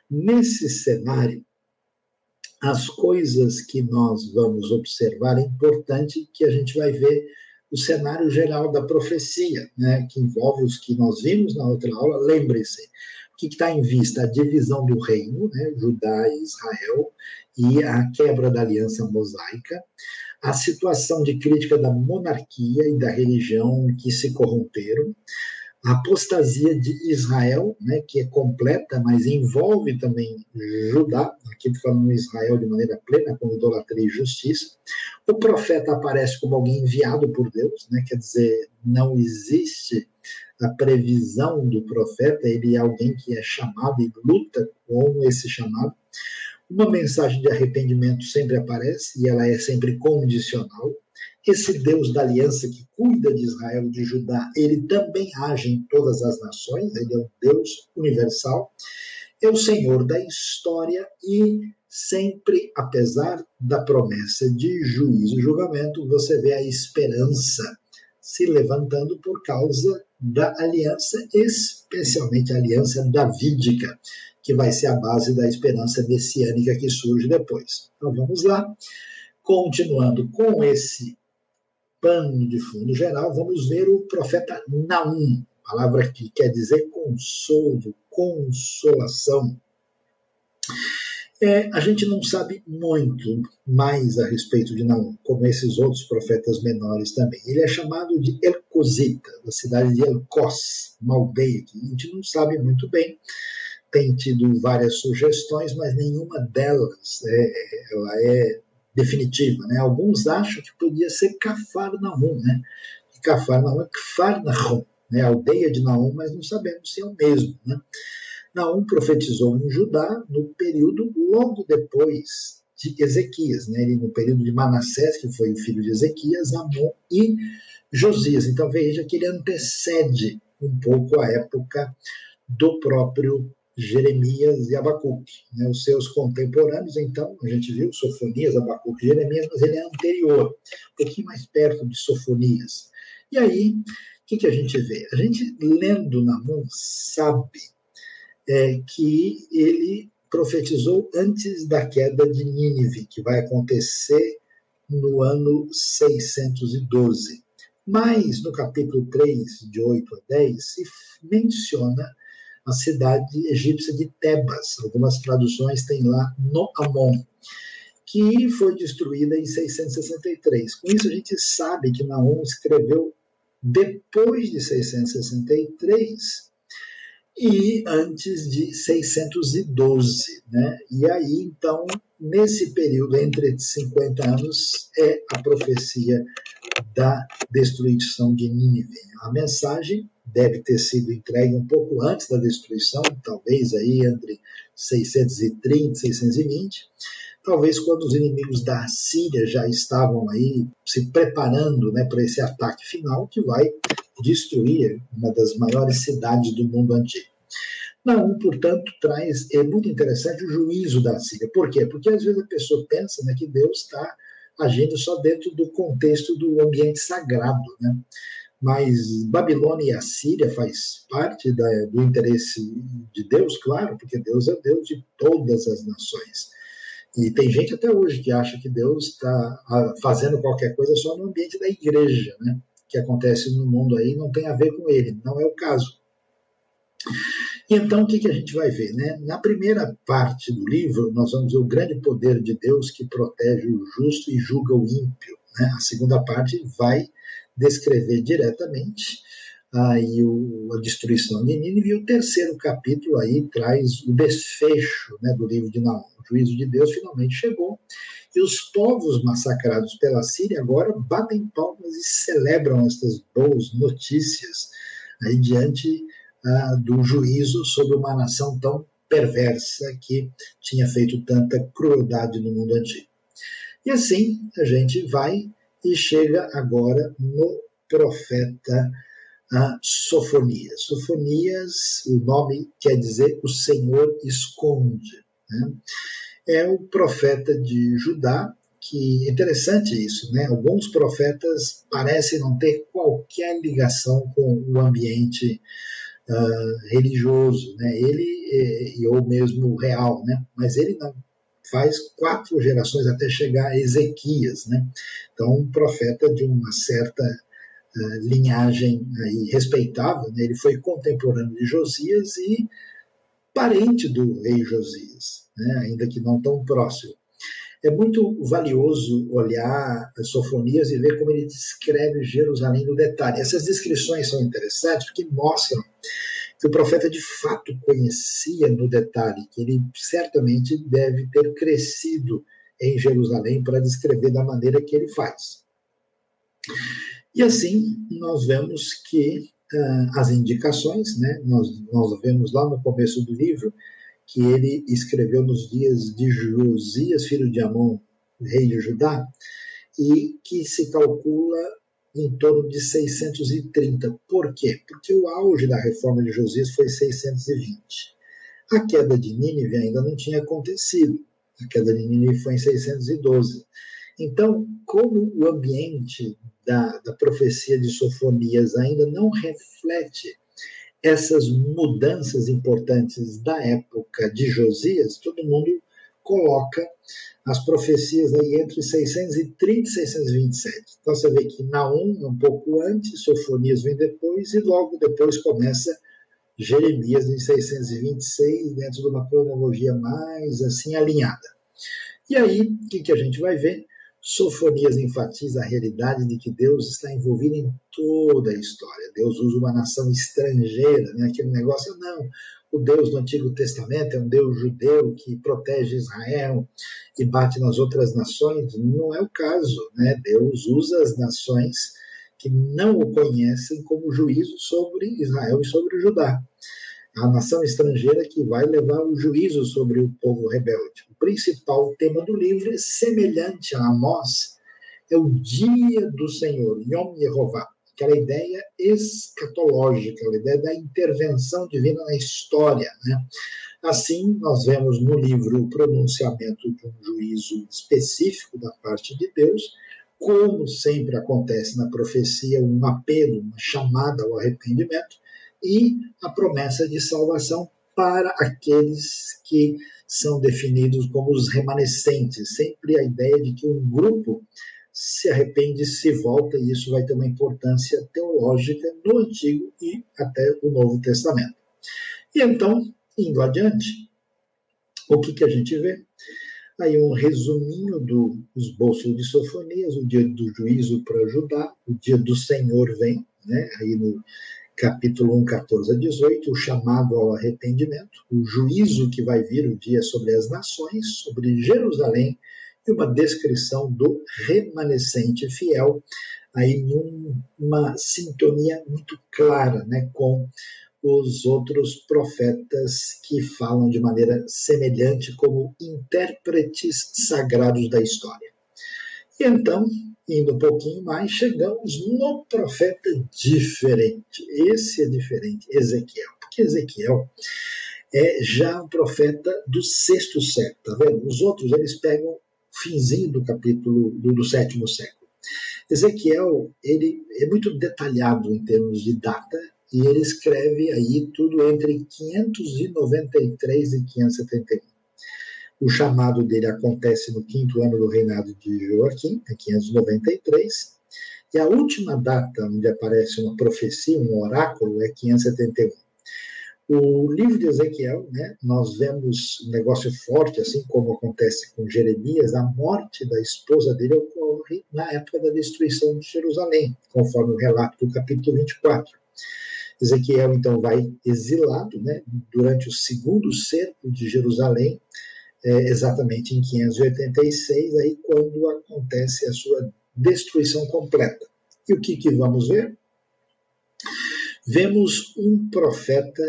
Nesse cenário, as coisas que nós vamos observar, é importante que a gente vai ver o cenário geral da profecia, né, que envolve os que nós vimos na outra aula. Lembre-se, o que está em vista? A divisão do reino, né, Judá e Israel, e a quebra da aliança mosaica, a situação de crítica da monarquia e da religião que se corromperam, a apostasia de Israel, né, que é completa, mas envolve também Judá, aqui falando Israel de maneira plena, com idolatria e justiça. O profeta aparece como alguém enviado por Deus, né, quer dizer, não existe a previsão do profeta, ele é alguém que é chamado e luta com esse chamado. Uma mensagem de arrependimento sempre aparece e ela é sempre condicional. Esse Deus da aliança que cuida de Israel, de Judá, ele também age em todas as nações, ele é um Deus universal, é o Senhor da história e sempre, apesar da promessa de juízo e julgamento, você vê a esperança se levantando por causa da aliança, especialmente a aliança davídica, que vai ser a base da esperança messiânica que surge depois. Então vamos lá. Continuando com esse pano de fundo geral, vamos ver o profeta Naum, palavra que quer dizer consolo, consolação. É, a gente não sabe muito mais a respeito de Naum, como esses outros profetas menores também. Ele é chamado de Elcosita, da cidade de Elcos, uma aldeia que a gente não sabe muito bem. Tem tido várias sugestões, mas nenhuma delas é, ela é definitiva. Né? Alguns acham que podia ser Cafarnaum, né? E Cafarnaum é Kfarnahum, né? aldeia de Naum, mas não sabemos se é o mesmo. Né? Naum profetizou em Judá no período logo depois de Ezequias, né? Ele, no período de Manassés, que foi o filho de Ezequias, Amon e Josias. Então veja que ele antecede um pouco a época do próprio Jeremias e Abacuque, né, os seus contemporâneos, então, a gente viu Sofonias, Abacuque, Jeremias, mas ele é anterior, um pouquinho mais perto de Sofonias. E aí, o que, que a gente vê? A gente, lendo Namum, sabe é, que ele profetizou antes da queda de Nínive, que vai acontecer no ano 612. Mas no capítulo 3, de 8 a 10, se menciona a cidade egípcia de Tebas. Algumas traduções têm lá no Amon, que foi destruída em 663. Com isso, a gente sabe que Naum escreveu depois de 663 e antes de 612. Né? E aí, então, nesse período entre 50 anos, é a profecia da destruição de Nínive. A mensagem deve ter sido entregue um pouco antes da destruição, talvez aí entre 630 e 620, talvez quando os inimigos da Síria já estavam aí se preparando né, para esse ataque final que vai destruir uma das maiores cidades do mundo antigo. Naum, portanto, traz, é muito interessante o juízo da Síria. Por quê? Porque às vezes a pessoa pensa né, que Deus está agindo só dentro do contexto do ambiente sagrado, né? Mas Babilônia e a Síria faz parte da, do interesse de Deus, claro, porque Deus é Deus de todas as nações. E tem gente até hoje que acha que Deus está ah, fazendo qualquer coisa só no ambiente da igreja, né? Que acontece no mundo aí não tem a ver com ele, não é o caso. E então, o que, que a gente vai ver? Né? Na primeira parte do livro, nós vamos ver o grande poder de Deus que protege o justo e julga o ímpio. Né? A segunda parte vai descrever diretamente aí o, a destruição de Nínive, e o terceiro capítulo aí traz o desfecho né, do livro de Naum. O juízo de Deus finalmente chegou, e os povos massacrados pela Síria agora batem palmas e celebram estas boas notícias aí diante ah, do juízo sobre uma nação tão perversa que tinha feito tanta crueldade no mundo antigo. E assim a gente vai e chega agora no profeta ah, Sofonias. Sofonias, o nome quer dizer o Senhor esconde. Né? É o profeta de Judá, que interessante isso, né? Alguns profetas parecem não ter qualquer ligação com o ambiente uh, religioso, né? Ele e ou mesmo real, né? Mas ele não faz quatro gerações até chegar a Ezequias, né? Então um profeta de uma certa uh, linhagem aí respeitável, né? Ele foi contemporâneo de Josias e parente do rei Josias, né? Ainda que não tão próximo. É muito valioso olhar Sofonias e ver como ele descreve Jerusalém no detalhe. Essas descrições são interessantes porque mostram que o profeta de fato conhecia no detalhe, que ele certamente deve ter crescido em Jerusalém para descrever da maneira que ele faz. E assim nós vemos que uh, as indicações, né, nós, nós vemos lá no começo do livro, que ele escreveu nos dias de Josias, filho de Amon, rei de Judá, e que se calcula em torno de 630. Por quê? Porque o auge da reforma de Josias foi 620. A queda de Nínive ainda não tinha acontecido. A queda de Nínive foi em 612. Então, como o ambiente da, da profecia de Sofonias ainda não reflete essas mudanças importantes da época de Josias, todo mundo coloca as profecias aí entre 630 e 627. Então você vê que Naum é um pouco antes, Sofonias vem depois, e logo depois começa Jeremias em 626, dentro de uma cronologia mais assim alinhada. E aí, o que, que a gente vai ver? Sofonias enfatiza a realidade de que Deus está envolvido em toda a história. Deus usa uma nação estrangeira, né? aquele negócio, não, o Deus do Antigo Testamento é um Deus judeu que protege Israel e bate nas outras nações. Não é o caso, né? Deus usa as nações que não o conhecem como juízo sobre Israel e sobre Judá a nação estrangeira que vai levar o juízo sobre o povo rebelde. O principal tema do livro é semelhante a Amós, é o dia do Senhor, Yom Yehovah, aquela ideia escatológica, aquela ideia da intervenção divina na história. Né? Assim, nós vemos no livro o pronunciamento de um juízo específico da parte de Deus, como sempre acontece na profecia, um apelo, uma chamada ao arrependimento, e a promessa de salvação para aqueles que são definidos como os remanescentes. Sempre a ideia de que um grupo se arrepende, se volta, e isso vai ter uma importância teológica no Antigo e até o Novo Testamento. E então, indo adiante, o que, que a gente vê? Aí um resuminho dos bolsos de Sofonias, o dia do juízo para Judá, o dia do Senhor vem, né? aí no capítulo 1, 14 a 18, o chamado ao arrependimento, o juízo que vai vir o dia sobre as nações, sobre Jerusalém, e uma descrição do remanescente fiel, aí numa sintonia muito clara né, com os outros profetas que falam de maneira semelhante como intérpretes sagrados da história. E então, indo um pouquinho mais, chegamos no profeta diferente. Esse é diferente, Ezequiel. Porque Ezequiel é já um profeta do sexto século, tá vendo? Os outros, eles pegam finzinho do capítulo do, do sétimo século. Ezequiel, ele é muito detalhado em termos de data e ele escreve aí tudo entre 593 e 571. O chamado dele acontece no quinto ano do reinado de Joaquim, em 593, e a última data onde aparece uma profecia, um oráculo, é 571. O livro de Ezequiel, né, nós vemos um negócio forte, assim como acontece com Jeremias, a morte da esposa dele ocorre na época da destruição de Jerusalém, conforme o relato do capítulo 24. Ezequiel, então, vai exilado né, durante o segundo cerco de Jerusalém, é, exatamente em 586, aí quando acontece a sua destruição completa. E o que, que vamos ver? Vemos um profeta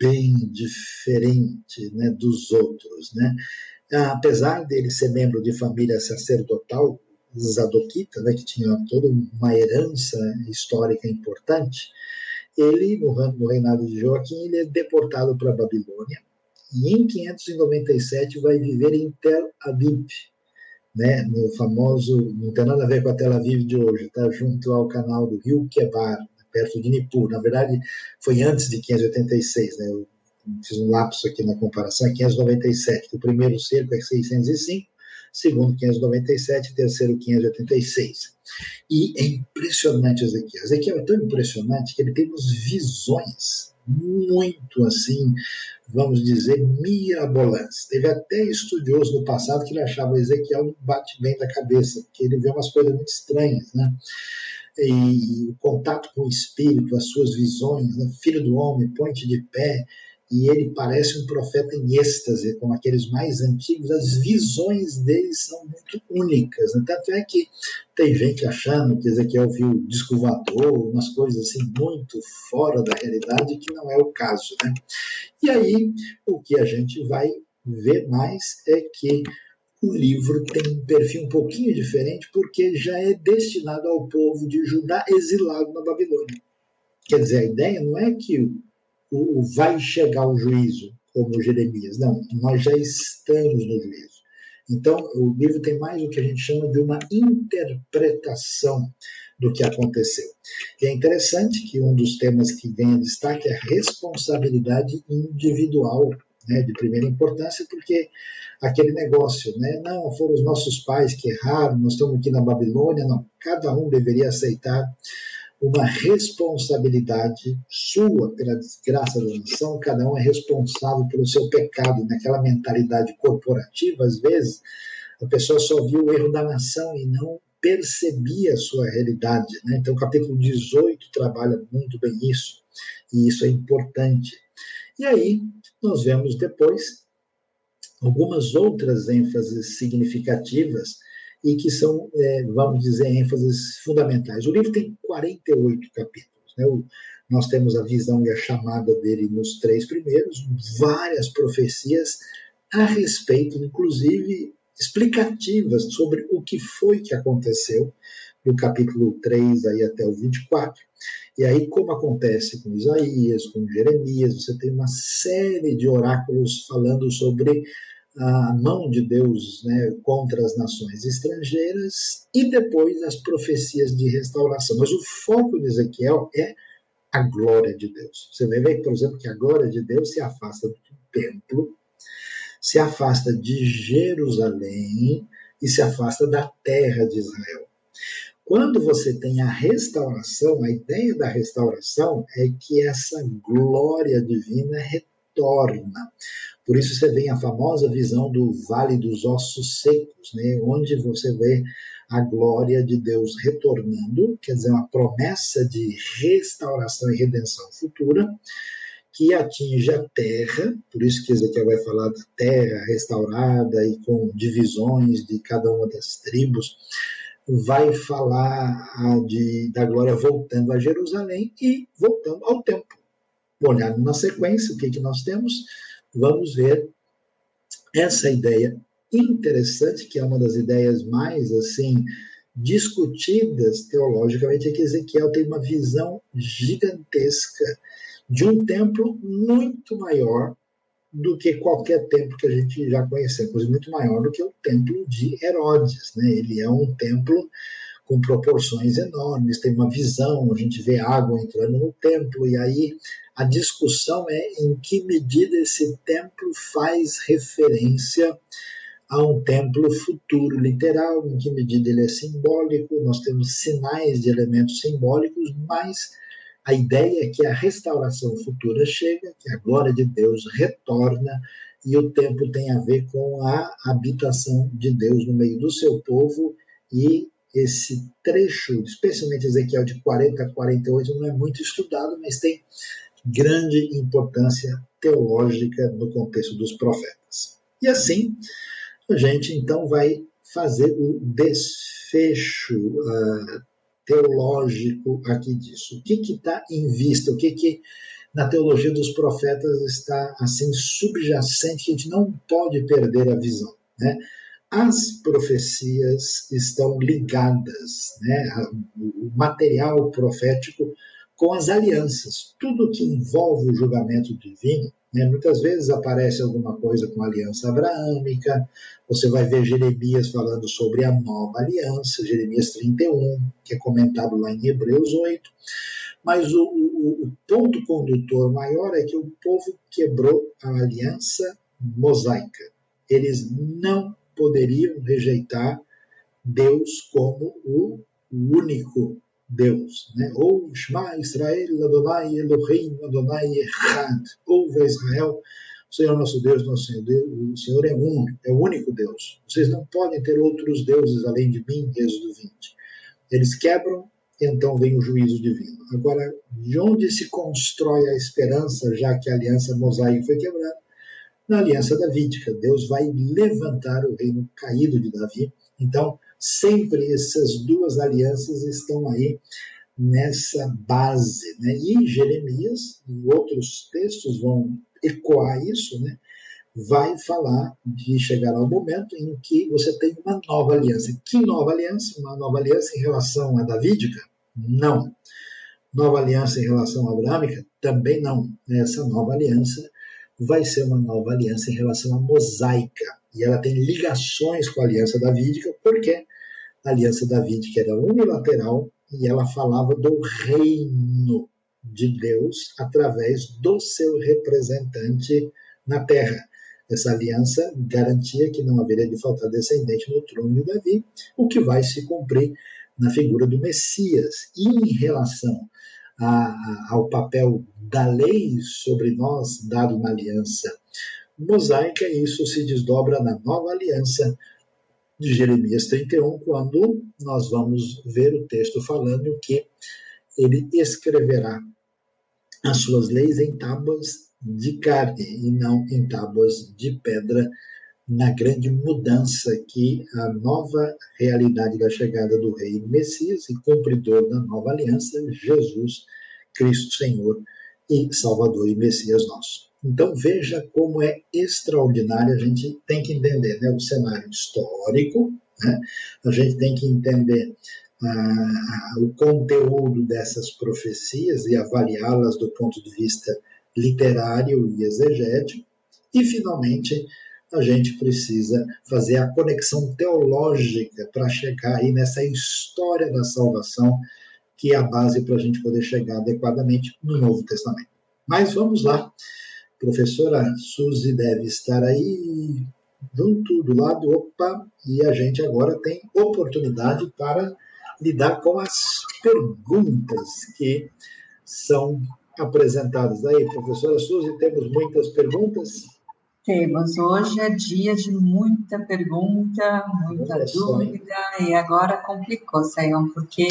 bem diferente né, dos outros. Né? Apesar dele ser membro de família sacerdotal, Zadoquita, né, que tinha toda uma herança histórica importante, ele, no reinado de Joaquim, ele é deportado para a Babilônia e em 597 vai viver em Tel Aviv, né, no famoso, não tem nada a ver com a Tel Aviv de hoje, está junto ao canal do rio Quebar, perto de Nippur. Na verdade, foi antes de 586, né, eu fiz um lapso aqui na comparação, é 597, o primeiro cerco é 605, segundo 597, terceiro 586. E é impressionante Ezequiel. Ezequiel é tão impressionante que ele tem umas visões muito assim, vamos dizer, mirabolantes. Teve até estudioso no passado que ele achava Ezequiel um bate bem da cabeça, porque ele vê umas coisas muito estranhas, né? E, o contato com o espírito, as suas visões, né? filho do homem, ponte de pé, e ele parece um profeta em êxtase, como aqueles mais antigos, as visões dele são muito únicas. Né? Tanto é que tem gente achando que Ezequiel viu disco umas coisas assim muito fora da realidade, que não é o caso. Né? E aí, o que a gente vai ver mais é que o livro tem um perfil um pouquinho diferente, porque já é destinado ao povo de Judá exilado na Babilônia. Quer dizer, a ideia não é que o, vai chegar o juízo, como Jeremias. Não, nós já estamos no juízo. Então, o livro tem mais o que a gente chama de uma interpretação do que aconteceu. E é interessante que um dos temas que ganha destaque é a responsabilidade individual, né, de primeira importância, porque aquele negócio, né, não, foram os nossos pais que erraram, nós estamos aqui na Babilônia, não, cada um deveria aceitar uma responsabilidade sua pela desgraça da nação, cada um é responsável pelo seu pecado, naquela mentalidade corporativa, às vezes, a pessoa só viu o erro da nação e não percebia a sua realidade. Né? Então, o capítulo 18 trabalha muito bem isso, e isso é importante. E aí, nós vemos depois algumas outras ênfases significativas e que são, é, vamos dizer, ênfases fundamentais. O livro tem 48 capítulos. Né? O, nós temos a visão e a chamada dele nos três primeiros, várias profecias a respeito, inclusive explicativas sobre o que foi que aconteceu, do capítulo 3 aí até o 24. E aí, como acontece com Isaías, com Jeremias, você tem uma série de oráculos falando sobre a mão de Deus né, contra as nações estrangeiras e depois as profecias de restauração. Mas o foco de Ezequiel é a glória de Deus. Você vai ver, por exemplo, que a glória de Deus se afasta do templo, se afasta de Jerusalém e se afasta da terra de Israel. Quando você tem a restauração, a ideia da restauração é que essa glória divina retorna. Por isso você vê a famosa visão do Vale dos Ossos Secos, né, onde você vê a glória de Deus retornando, quer dizer, uma promessa de restauração e redenção futura, que atinge a terra, por isso que Ezequiel vai falar da terra restaurada e com divisões de cada uma das tribos, vai falar de, da glória voltando a Jerusalém e voltando ao templo. Olhando na sequência, o que, que nós temos? Vamos ver essa ideia interessante, que é uma das ideias mais assim discutidas teologicamente, é que Ezequiel tem uma visão gigantesca de um templo muito maior do que qualquer templo que a gente já conhecemos, muito maior do que o templo de Herodes. Né? Ele é um templo com proporções enormes, tem uma visão, a gente vê água entrando no templo, e aí a discussão é em que medida esse templo faz referência a um templo futuro literal, em que medida ele é simbólico, nós temos sinais de elementos simbólicos, mas a ideia é que a restauração futura chega, que a glória de Deus retorna e o tempo tem a ver com a habitação de Deus no meio do seu povo e esse trecho, especialmente Ezequiel de 40 a 48, não é muito estudado, mas tem grande importância teológica no contexto dos profetas. E assim, a gente então vai fazer o desfecho uh, teológico aqui disso. O que está em vista? O que, que na teologia dos profetas está assim subjacente que a gente não pode perder a visão, né? As profecias estão ligadas, né? O material profético com as alianças. Tudo que envolve o julgamento divino né? Muitas vezes aparece alguma coisa com a aliança abraâmica, você vai ver Jeremias falando sobre a nova aliança, Jeremias 31, que é comentado lá em Hebreus 8. Mas o, o, o ponto condutor maior é que o povo quebrou a aliança mosaica. Eles não poderiam rejeitar Deus como o único Deus. Né? Ou Shema Israel, Adonai Elohim, Adonai Echad. Ouve Israel, o Senhor nosso Deus, nosso Senhor Deus, o Senhor é um, é o único Deus. Vocês não podem ter outros deuses além de mim, Êxodo 20. Eles quebram, então vem o juízo divino. Agora, de onde se constrói a esperança, já que a aliança mosaica foi quebrada? Na aliança davídica. Deus vai levantar o reino caído de Davi. Então, sempre essas duas alianças estão aí nessa base. Né? E Jeremias, e outros textos vão ecoar isso, né? vai falar de chegar ao momento em que você tem uma nova aliança. Que nova aliança? Uma nova aliança em relação à davídica? Não. Nova aliança em relação à abrâmica? Também não. Essa nova aliança vai ser uma nova aliança em relação à mosaica. E ela tem ligações com a aliança davídica, porque a aliança davídica era unilateral e ela falava do reino de Deus através do seu representante na terra. Essa aliança garantia que não haveria de faltar descendente no trono de Davi, o que vai se cumprir na figura do Messias. E em relação a, a, ao papel da lei sobre nós, dado na aliança mosaica, isso se desdobra na nova aliança de Jeremias 31, quando nós vamos ver o texto falando que ele escreverá as suas leis em tábuas de carne e não em tábuas de pedra, na grande mudança que a nova realidade da chegada do Rei Messias e cumpridor da nova aliança, Jesus Cristo Senhor e Salvador e Messias nosso. Então veja como é extraordinário, a gente tem que entender né, o cenário histórico, né, a gente tem que entender ah, o conteúdo dessas profecias e avaliá-las do ponto de vista literário e exegético, e finalmente a gente precisa fazer a conexão teológica para chegar aí nessa história da salvação, que é a base para a gente poder chegar adequadamente no Novo Testamento. Mas vamos lá professora Suzy deve estar aí junto do lado, opa, e a gente agora tem oportunidade para lidar com as perguntas que são apresentadas. Aí, professora Suzy, temos muitas perguntas? Temos. Hoje é dia de muita pergunta, muita dúvida, e agora complicou, Sayão, porque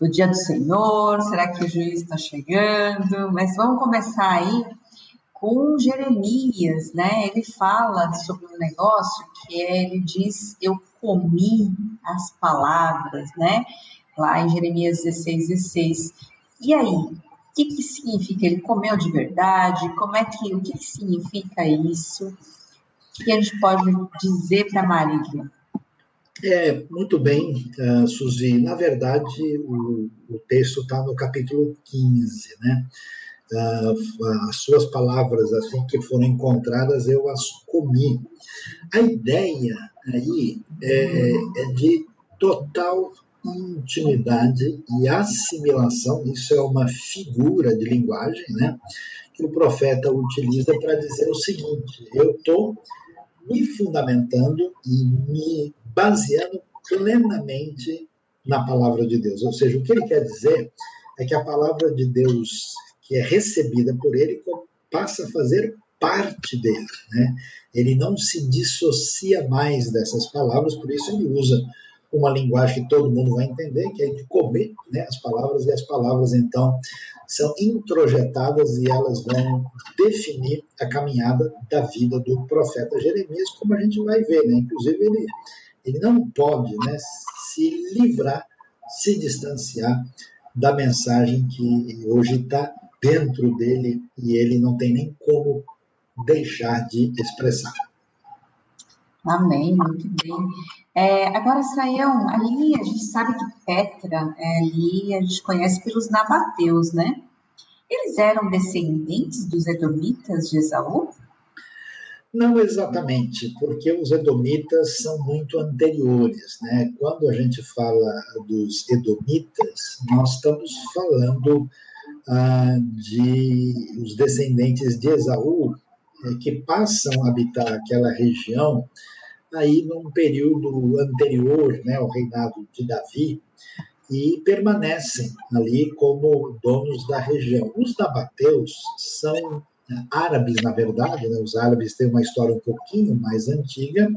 o dia do Senhor, será que o juiz está chegando? Mas vamos começar aí com Jeremias, né? Ele fala sobre um negócio que é, ele diz, eu comi as palavras, né? Lá em Jeremias 16, 16. E aí, o que, que significa? Ele comeu de verdade? Como é que, o que, que significa isso? O que a gente pode dizer para Marília? É, muito bem, uh, Suzy. Na verdade, o, o texto está no capítulo 15, né? Uh, as suas palavras, assim que foram encontradas, eu as comi. A ideia aí é, é de total intimidade e assimilação, isso é uma figura de linguagem, né? Que o profeta utiliza para dizer o seguinte: eu estou me fundamentando e me baseando plenamente na palavra de Deus. Ou seja, o que ele quer dizer é que a palavra de Deus que é recebida por ele passa a fazer parte dele, né? Ele não se dissocia mais dessas palavras, por isso ele usa uma linguagem que todo mundo vai entender, que é de comer né, as palavras, e as palavras, então, são introjetadas e elas vão definir a caminhada da vida do profeta Jeremias, como a gente vai ver. Né? Inclusive, ele, ele não pode né, se livrar, se distanciar da mensagem que hoje está dentro dele e ele não tem nem como deixar de expressar. Amém, muito bem. É, agora, Saião, ali a gente sabe que Petra, é, ali a gente conhece pelos nabateus, né? Eles eram descendentes dos edomitas de Esaú? Não exatamente, porque os edomitas são muito anteriores, né? Quando a gente fala dos edomitas, nós estamos falando ah, de os descendentes de Esaú, é, que passam a habitar aquela região aí num período anterior né, ao reinado de Davi e permanecem ali como donos da região. Os nabateus são né, árabes, na verdade, né? os árabes têm uma história um pouquinho mais antiga,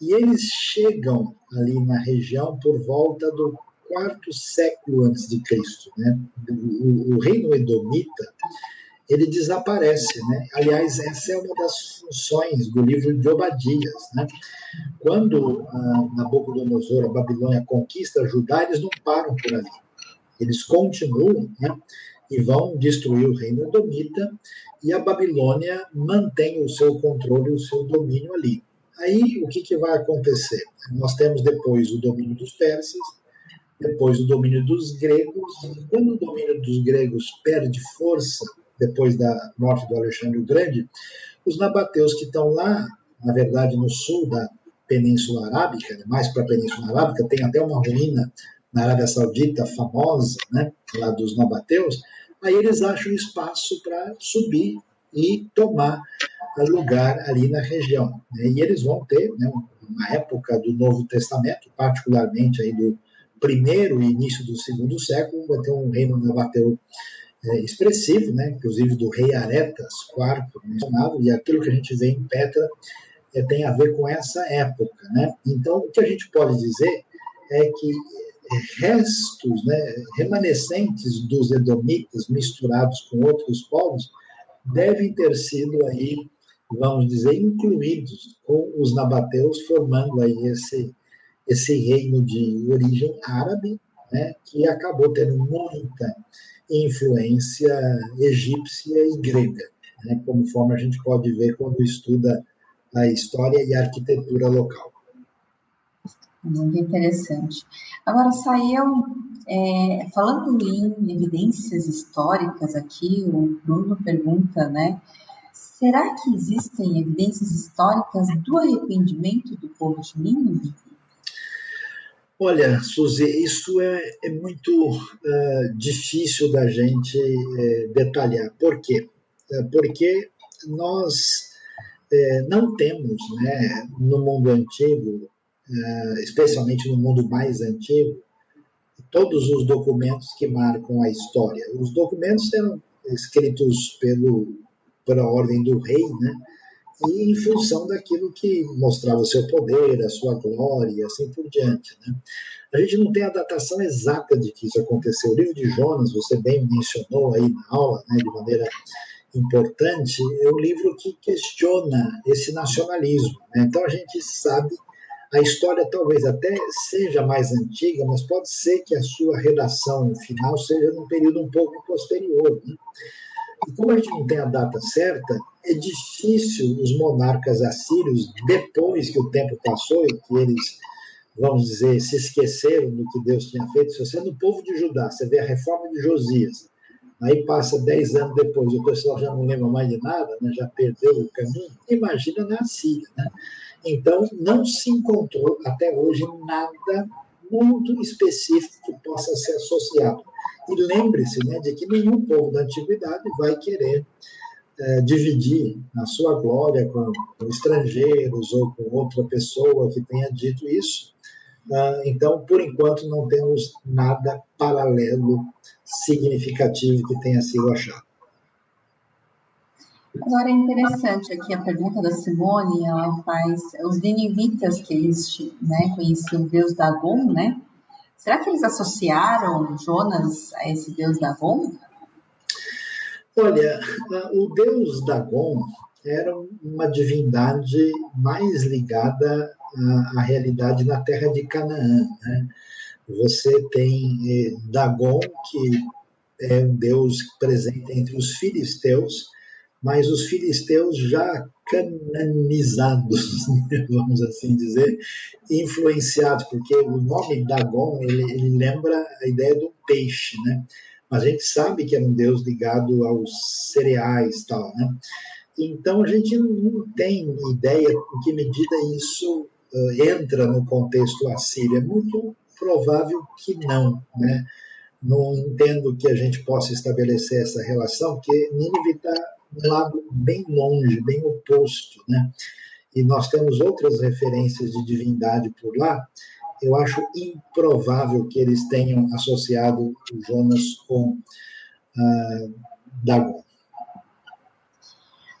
e eles chegam ali na região por volta do quarto século antes de Cristo. Né? O, o reino edomita ele desaparece. Né? Aliás, essa é uma das funções do livro de Obadias. Né? Quando a Nabucodonosor, a Babilônia, conquista Judá, eles não param por ali. Eles continuam né? e vão destruir o reino edomita, e a Babilônia mantém o seu controle, o seu domínio ali. Aí, o que, que vai acontecer? Nós temos depois o domínio dos persas, depois o domínio dos gregos, quando o domínio dos gregos perde força, depois da morte do Alexandre o Grande, os nabateus que estão lá, na verdade, no sul da Península Arábica, né, mais para a Península Arábica, tem até uma ruína na Arábia Saudita famosa, né, lá dos nabateus, aí eles acham espaço para subir e tomar lugar ali na região. Né, e eles vão ter, né, uma época do Novo Testamento, particularmente aí do primeiro e início do segundo século, vai ter um reino nabateu é, expressivo, né, inclusive do rei Aretas IV mencionado, e aquilo que a gente vê em Petra é, tem a ver com essa época. Né? Então, o que a gente pode dizer é que restos, né, remanescentes dos edomitas misturados com outros povos devem ter sido aí, vamos dizer, incluídos com os nabateus, formando aí esse, esse reino de origem árabe, né, que acabou tendo muita influência egípcia e grega, né, conforme a gente pode ver quando estuda a história e a arquitetura local. Muito interessante. Agora, saiu, é, falando em evidências históricas aqui, o Bruno pergunta, né? Será que existem evidências históricas do arrependimento do povo de Nínive? Olha, Suzy, isso é, é muito uh, difícil da gente uh, detalhar. Por quê? Uh, porque nós não temos, né, no mundo antigo, especialmente no mundo mais antigo, todos os documentos que marcam a história. Os documentos eram escritos pelo, pela ordem do rei, né? E em função daquilo que mostrava o seu poder, a sua glória e assim por diante. Né? A gente não tem a datação exata de que isso aconteceu. O livro de Jonas, você bem mencionou aí na aula, né, de maneira importante, é um livro que questiona esse nacionalismo. Né? Então a gente sabe, a história talvez até seja mais antiga, mas pode ser que a sua redação final seja num período um pouco posterior. Né? E como a gente não tem a data certa, é difícil os monarcas assírios, depois que o tempo passou e que eles, vamos dizer, se esqueceram do que Deus tinha feito, se você é no povo de Judá, você vê a reforma de Josias, aí passa dez anos depois, o pessoal já não lembra mais de nada, né, já perdeu o caminho, imagina na Síria. Né? Então, não se encontrou até hoje nada muito específico que possa ser associado e lembre-se né, de que nenhum povo da antiguidade vai querer é, dividir a sua glória com, com, estrangeiros ou com outra pessoa que tenha dito isso. Ah, então, por enquanto, não temos nada paralelo significativo que tenha sido achado. Agora é interessante aqui a pergunta da Simone, ela faz os ninivitas que eles né, conheciam deus Dagon, né? Será que eles associaram Jonas a esse deus Dagon? Olha, o deus Dagon era uma divindade mais ligada à, realidade na terra de Canaã. Né? Você tem eh, Dagon, que é um deus presente entre os filisteus, mas os filisteus já cananizados, vamos assim dizer, influenciados, porque o nome Dagon ele, ele lembra a ideia do peixe, né? Mas a gente sabe que é um deus ligado aos cereais tal, né? Então a gente não tem ideia em que medida isso uh, entra no contexto assírio. É muito provável que não, né? Não entendo que a gente possa estabelecer essa relação, porque Nínive está um lado bem longe, bem oposto, né? E nós temos outras referências de divindade por lá. Eu acho improvável que eles tenham associado Jonas com uh, Dagon.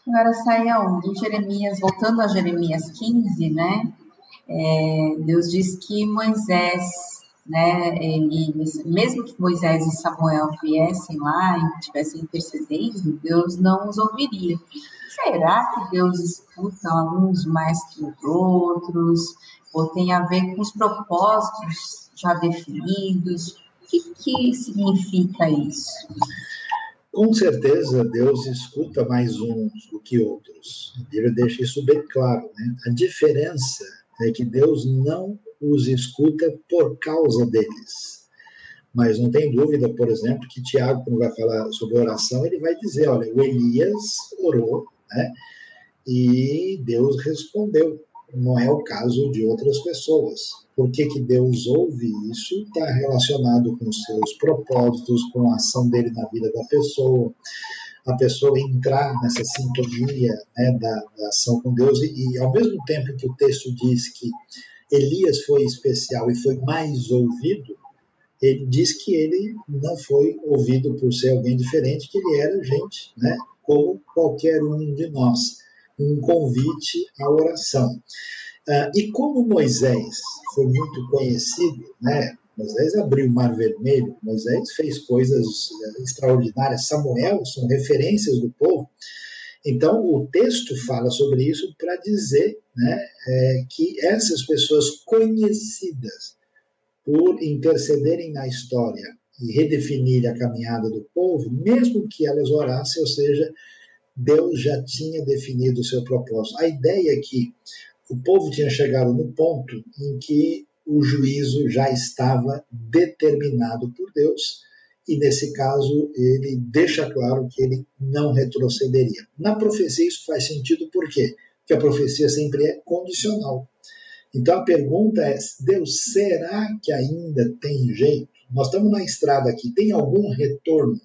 Agora sai aonde? Jeremias, voltando a Jeremias 15, né? É, Deus diz que Moisés né? E mesmo que Moisés e Samuel viessem lá e estivessem intercedendo, Deus não os ouviria. Será que Deus escuta alguns mais que os outros? Ou tem a ver com os propósitos já definidos? O que, que significa isso? Com certeza, Deus escuta mais uns do que outros. A Bíblia deixa isso bem claro. Né? A diferença é que Deus não os escuta por causa deles. Mas não tem dúvida, por exemplo, que Tiago, quando vai falar sobre oração, ele vai dizer: olha, o Elias orou, né? E Deus respondeu. Não é o caso de outras pessoas. Por que, que Deus ouve isso? Está relacionado com seus propósitos, com a ação dele na vida da pessoa, a pessoa entrar nessa sintonia né, da, da ação com Deus, e, e ao mesmo tempo que o texto diz que Elias foi especial e foi mais ouvido, ele diz que ele não foi ouvido por ser alguém diferente, que ele era gente, né, como qualquer um de nós. Um convite à oração. Uh, e como Moisés foi muito conhecido, né, Moisés abriu o Mar Vermelho, Moisés fez coisas eh, extraordinárias, Samuel são referências do povo. Então, o texto fala sobre isso para dizer né, é, que essas pessoas conhecidas por intercederem na história e redefinir a caminhada do povo, mesmo que elas orassem, ou seja, Deus já tinha definido o seu propósito. A ideia é que o povo tinha chegado no ponto em que o juízo já estava determinado por Deus e nesse caso ele deixa claro que ele não retrocederia. Na profecia isso faz sentido por quê? Porque a profecia sempre é condicional. Então a pergunta é: Deus, será que ainda tem jeito? Nós estamos na estrada aqui, tem algum retorno?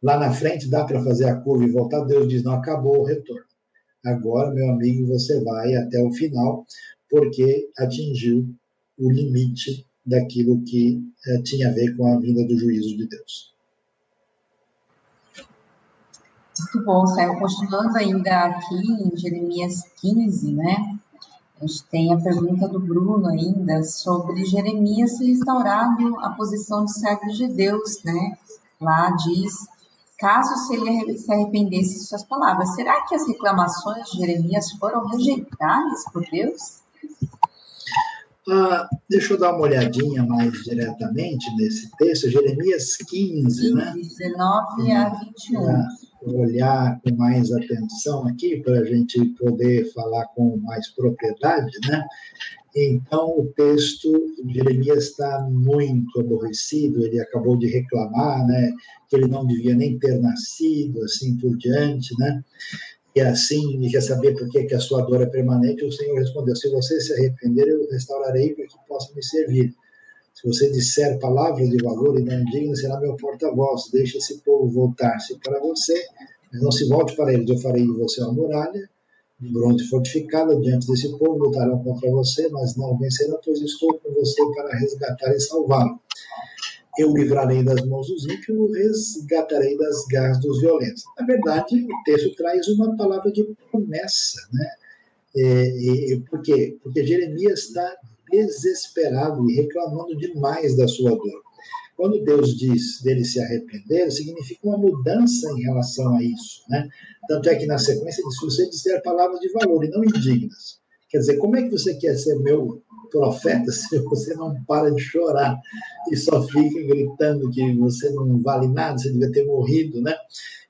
Lá na frente dá para fazer a curva e voltar? Deus diz: não, acabou o retorno. Agora, meu amigo, você vai até o final, porque atingiu o limite daquilo que eh, tinha a ver com a vinda do juízo de Deus. Muito bom, Saiu continuando ainda aqui em Jeremias 15, né? A gente tem a pergunta do Bruno ainda sobre Jeremias restaurado a posição de servo de Deus, né? Lá diz, caso se ele se arrependesse de suas palavras, será que as reclamações de Jeremias foram rejeitadas por Deus? Ah, deixa eu dar uma olhadinha mais diretamente nesse texto, Jeremias 15, 15 né? 19 a 21. Ah, olhar com mais atenção aqui para a gente poder falar com mais propriedade, né? Então, o texto, Jeremias está muito aborrecido, ele acabou de reclamar, né, que ele não devia nem ter nascido, assim por diante, né? E assim, ele quer saber por que, que a sua dor é permanente, o Senhor respondeu, se você se arrepender, eu restaurarei para que possa me servir. Se você disser palavras de valor e não digna, será meu porta-voz. Deixe esse povo voltar-se para você, mas não se volte para eles. Eu farei de você uma muralha de bronze fortificada diante desse povo. Lutarão contra você, mas não vencerão, pois estou com você para resgatar e salvá-lo. Eu livrarei das mãos dos ímpios, resgatarei das garras dos violentos. Na verdade, o texto traz uma palavra de promessa, né? É, é, por quê? Porque Jeremias está desesperado e reclamando demais da sua dor. Quando Deus diz dele se arrepender, significa uma mudança em relação a isso. Né? Tanto é que na sequência diz: você disser palavras de valor e não indignas. Quer dizer, como é que você quer ser meu profeta se você não para de chorar e só fica gritando que você não vale nada, você devia ter morrido, né?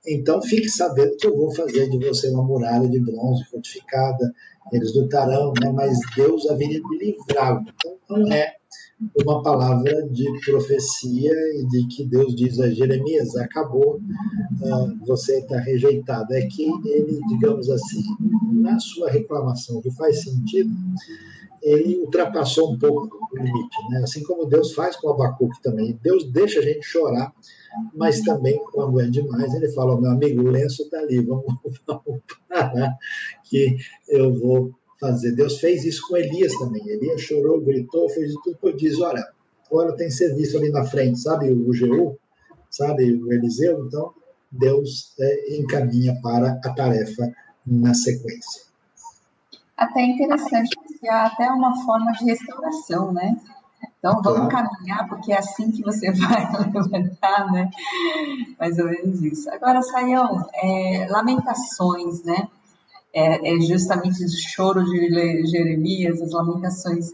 Então fique sabendo que eu vou fazer de você uma muralha de bronze fortificada, eles lutarão, né? mas Deus haveria de livrá-lo. Então, não é uma palavra de profecia e de que Deus diz a Jeremias: acabou, uh, você está rejeitado. É que ele, digamos assim, na sua reclamação, que faz sentido, ele ultrapassou um pouco o limite, né? assim como Deus faz com Abacuque também. Deus deixa a gente chorar, mas também, quando é demais, ele fala: meu amigo, o lenço está ali, vamos, vamos parar, que eu vou fazer. Deus fez isso com Elias também. Elias chorou, gritou, fez tudo que eu disse: olha, agora tem serviço ali na frente, sabe o Jeú, sabe o Eliseu? Então, Deus é, encaminha para a tarefa na sequência. Até interessante, porque há até uma forma de restauração, né? Então vamos claro. caminhar, porque é assim que você vai levantar, né? Mais ou menos isso. Agora, Saião, é, lamentações, né? É, é, justamente o choro de Jeremias, as lamentações.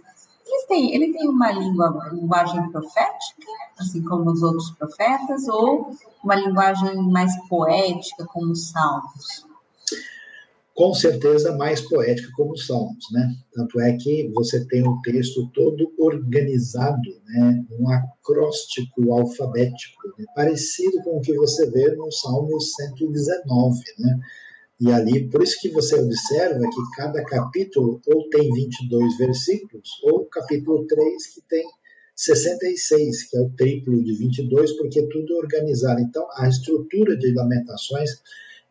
Ele tem, ele tem uma língua, linguagem profética, assim como os outros profetas, ou uma linguagem mais poética, como os salmos? Com certeza mais poética como os Salmos, né? Tanto é que você tem o texto todo organizado, né? Um acróstico alfabético, né? parecido com o que você vê no Salmo 119, né? E ali, por isso que você observa que cada capítulo ou tem 22 versículos, ou capítulo 3 que tem 66, que é o triplo de 22, porque tudo é organizado. Então, a estrutura de Lamentações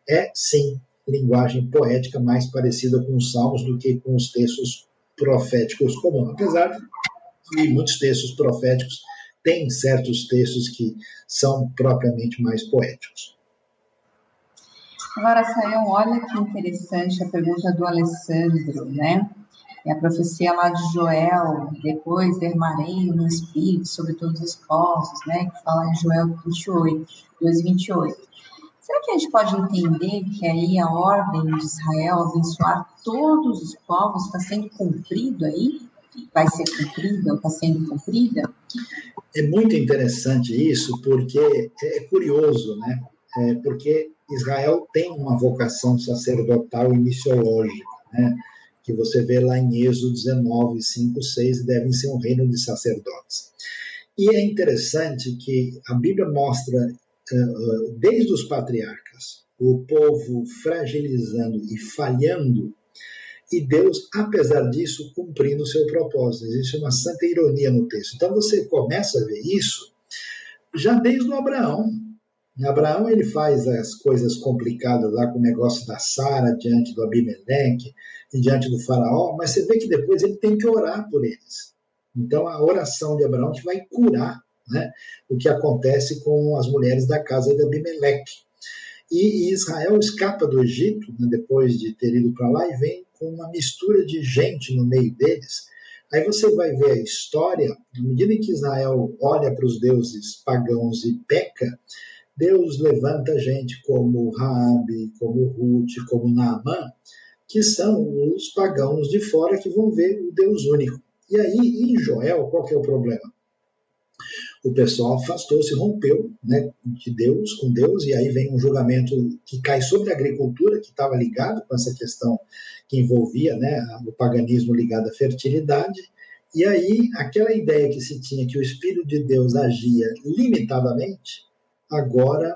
é, sim, linguagem poética mais parecida com os salmos do que com os textos proféticos comuns. Apesar de que muitos textos proféticos têm certos textos que são propriamente mais poéticos. Agora, Sayão, olha que interessante a pergunta do Alessandro, né? É a profecia lá de Joel, depois dermarei no Espírito sobre todos os povos, né? Que fala em Joel 28, 2, 28. Será que a gente pode entender que aí a ordem de Israel abençoar todos os povos está sendo cumprido aí? Vai ser cumprida está sendo cumprida? É muito interessante isso, porque é curioso, né? É porque Israel tem uma vocação sacerdotal e missiológica, né? Que você vê lá em Êxodo 19, 5, 6, devem ser um reino de sacerdotes. E é interessante que a Bíblia mostra desde os patriarcas, o povo fragilizando e falhando, e Deus, apesar disso, cumprindo o seu propósito. Existe uma santa ironia no texto. Então você começa a ver isso já desde o Abraão. Abraão ele faz as coisas complicadas lá com o negócio da Sara diante do Abimeleque e diante do faraó, mas você vê que depois ele tem que orar por eles. Então a oração de Abraão que vai curar né? o que acontece com as mulheres da casa de Abimeleque. E Israel escapa do Egito, né, depois de ter ido para lá, e vem com uma mistura de gente no meio deles. Aí você vai ver a história, na medida em que Israel olha para os deuses pagãos e peca, Deus levanta gente como Raabe, como Ruth, como Naamã, que são os pagãos de fora que vão ver o Deus único. E aí, em Joel, qual que é o problema? O pessoal afastou-se, rompeu né, de Deus, com Deus, e aí vem um julgamento que cai sobre a agricultura, que estava ligado com essa questão que envolvia né, o paganismo ligado à fertilidade, e aí aquela ideia que se tinha que o Espírito de Deus agia limitadamente, agora,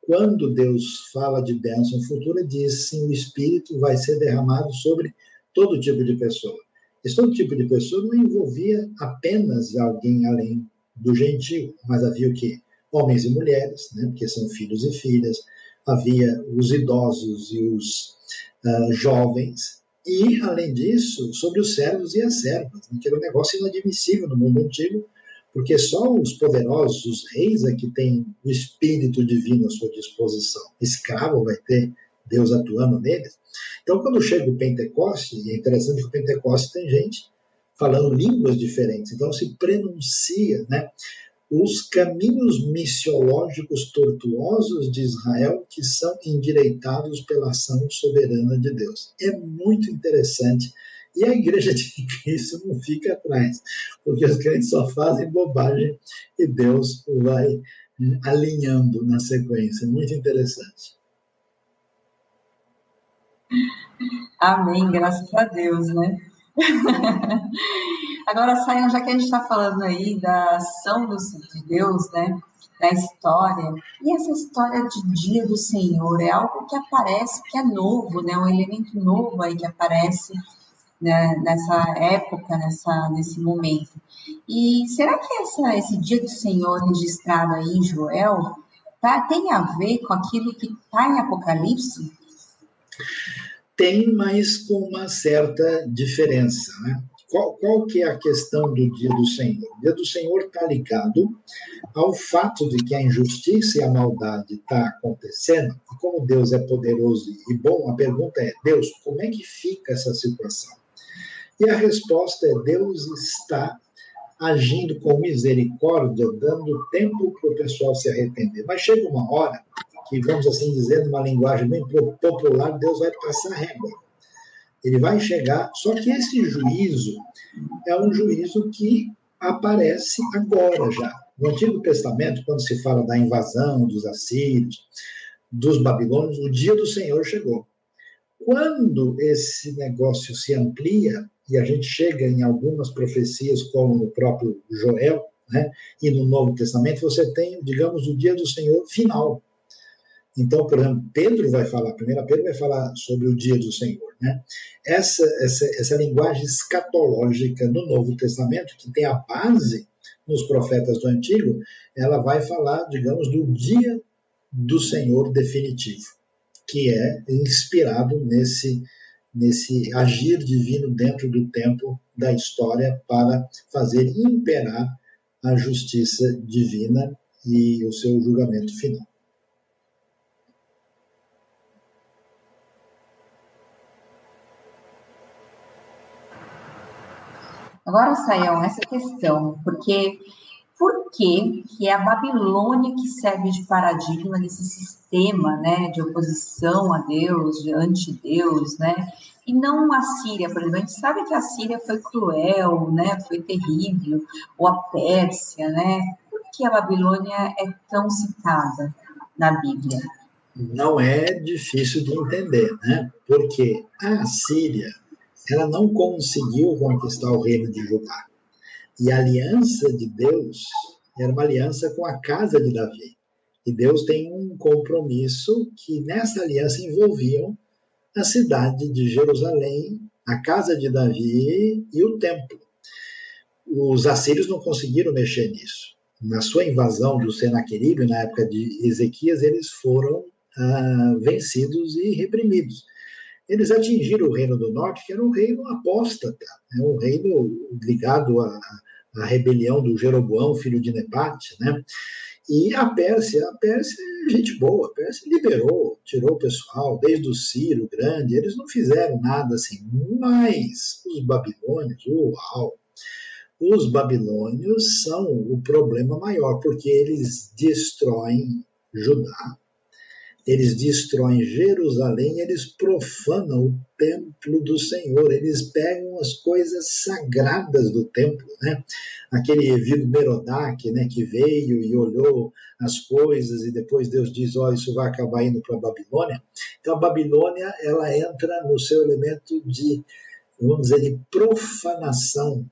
quando Deus fala de bênção futura, diz sim, o Espírito vai ser derramado sobre todo tipo de pessoa. Esse todo tipo de pessoa não envolvia apenas alguém além do gentio, mas havia o quê? Homens e mulheres, né, porque são filhos e filhas, havia os idosos e os uh, jovens, e, além disso, sobre os servos e as servas, né, que era um negócio inadmissível no mundo antigo, porque só os poderosos, os reis, é que têm o espírito divino à sua disposição. Escravo vai ter Deus atuando neles. Então, quando chega o Pentecoste, e é interessante que o Pentecoste tem gente falando línguas diferentes. Então se prenuncia né, os caminhos missiológicos tortuosos de Israel que são endireitados pela ação soberana de Deus. É muito interessante. E a igreja de Cristo não fica atrás, porque os crentes só fazem bobagem e Deus vai alinhando na sequência. Muito interessante. Amém, graças a Deus, né? Agora, Sayão, já que a gente está falando aí da ação de Deus, né? Da história, e essa história de dia do Senhor é algo que aparece, que é novo, né? Um elemento novo aí que aparece né, nessa época, nessa, nesse momento. E será que essa, esse dia do Senhor registrado aí em Joel tá, tem a ver com aquilo que está em Apocalipse? Tem, mas com uma certa diferença. Né? Qual, qual que é a questão do dia do Senhor? O dia do Senhor está ligado ao fato de que a injustiça e a maldade está acontecendo, e como Deus é poderoso e bom, a pergunta é, Deus, como é que fica essa situação? E a resposta é, Deus está agindo com misericórdia, dando tempo para o pessoal se arrepender. Mas chega uma hora que, vamos assim dizer, numa linguagem bem popular, Deus vai passar régua. Ele vai chegar, só que esse juízo é um juízo que aparece agora já. No Antigo Testamento, quando se fala da invasão dos assírios, dos babilônios, o dia do Senhor chegou. Quando esse negócio se amplia, e a gente chega em algumas profecias, como no próprio Joel, né, e no Novo Testamento, você tem, digamos, o dia do Senhor final. Então, por exemplo, Pedro vai falar, primeira Pedro vai falar sobre o dia do Senhor. Né? Essa, essa, essa linguagem escatológica no Novo Testamento, que tem a base nos profetas do Antigo, ela vai falar, digamos, do dia do Senhor definitivo, que é inspirado nesse, nesse agir divino dentro do tempo da história para fazer imperar a justiça divina e o seu julgamento final. Agora, Sayão, essa questão, porque por que, é a Babilônia que serve de paradigma nesse sistema né, de oposição a Deus, de anti-Deus, né? E não a Síria, por exemplo. A gente sabe que a Síria foi cruel, né? Foi terrível, ou a Pérsia, né? Por que a Babilônia é tão citada na Bíblia? Não é difícil de entender, né? Porque a Síria ela não conseguiu conquistar o reino de Judá. E a aliança de Deus era uma aliança com a casa de Davi. E Deus tem um compromisso que nessa aliança envolviam a cidade de Jerusalém, a casa de Davi e o templo. Os assírios não conseguiram mexer nisso. Na sua invasão do Senaqueribe, na época de Ezequias, eles foram ah, vencidos e reprimidos eles atingiram o Reino do Norte, que era um reino apóstata, né? um reino ligado à, à rebelião do Jeroboão, filho de Nebate, né? E a Pérsia, a Pérsia é gente boa, a Pérsia liberou, tirou o pessoal, desde o Ciro Grande, eles não fizeram nada assim, mas os babilônios, uau! Os babilônios são o problema maior, porque eles destroem Judá, eles destroem Jerusalém, eles profanam o templo do Senhor, eles pegam as coisas sagradas do templo, né? Aquele Evil Merodach, né, que veio e olhou as coisas e depois Deus diz, ó, oh, isso vai acabar indo para a Babilônia. Então a Babilônia, ela entra no seu elemento de, vamos dizer, de profanação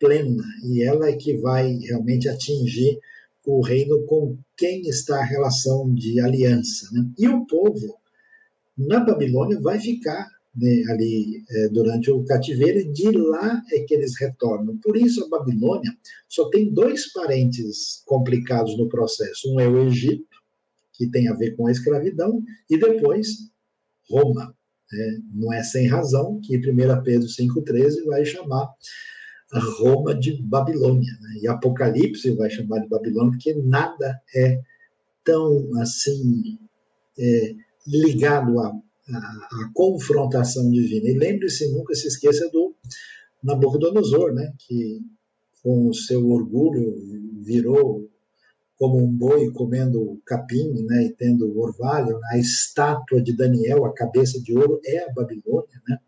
plena, e ela é que vai realmente atingir o reino com quem está a relação de aliança. Né? E o povo na Babilônia vai ficar né, ali é, durante o cativeiro, e de lá é que eles retornam. Por isso, a Babilônia só tem dois parentes complicados no processo: um é o Egito, que tem a ver com a escravidão, e depois Roma. É, não é sem razão que 1 Pedro 5,13 vai chamar Roma de Babilônia. Né? E Apocalipse vai chamar de Babilônia, porque nada é tão assim é, ligado à, à, à, confrontação divina. E lembre-se, nunca se esqueça do Nabucodonosor, né? que com o seu orgulho virou como um boi comendo capim né, e tendo orvalho. A estátua de Daniel, a cabeça de ouro, é a Babilônia. Né?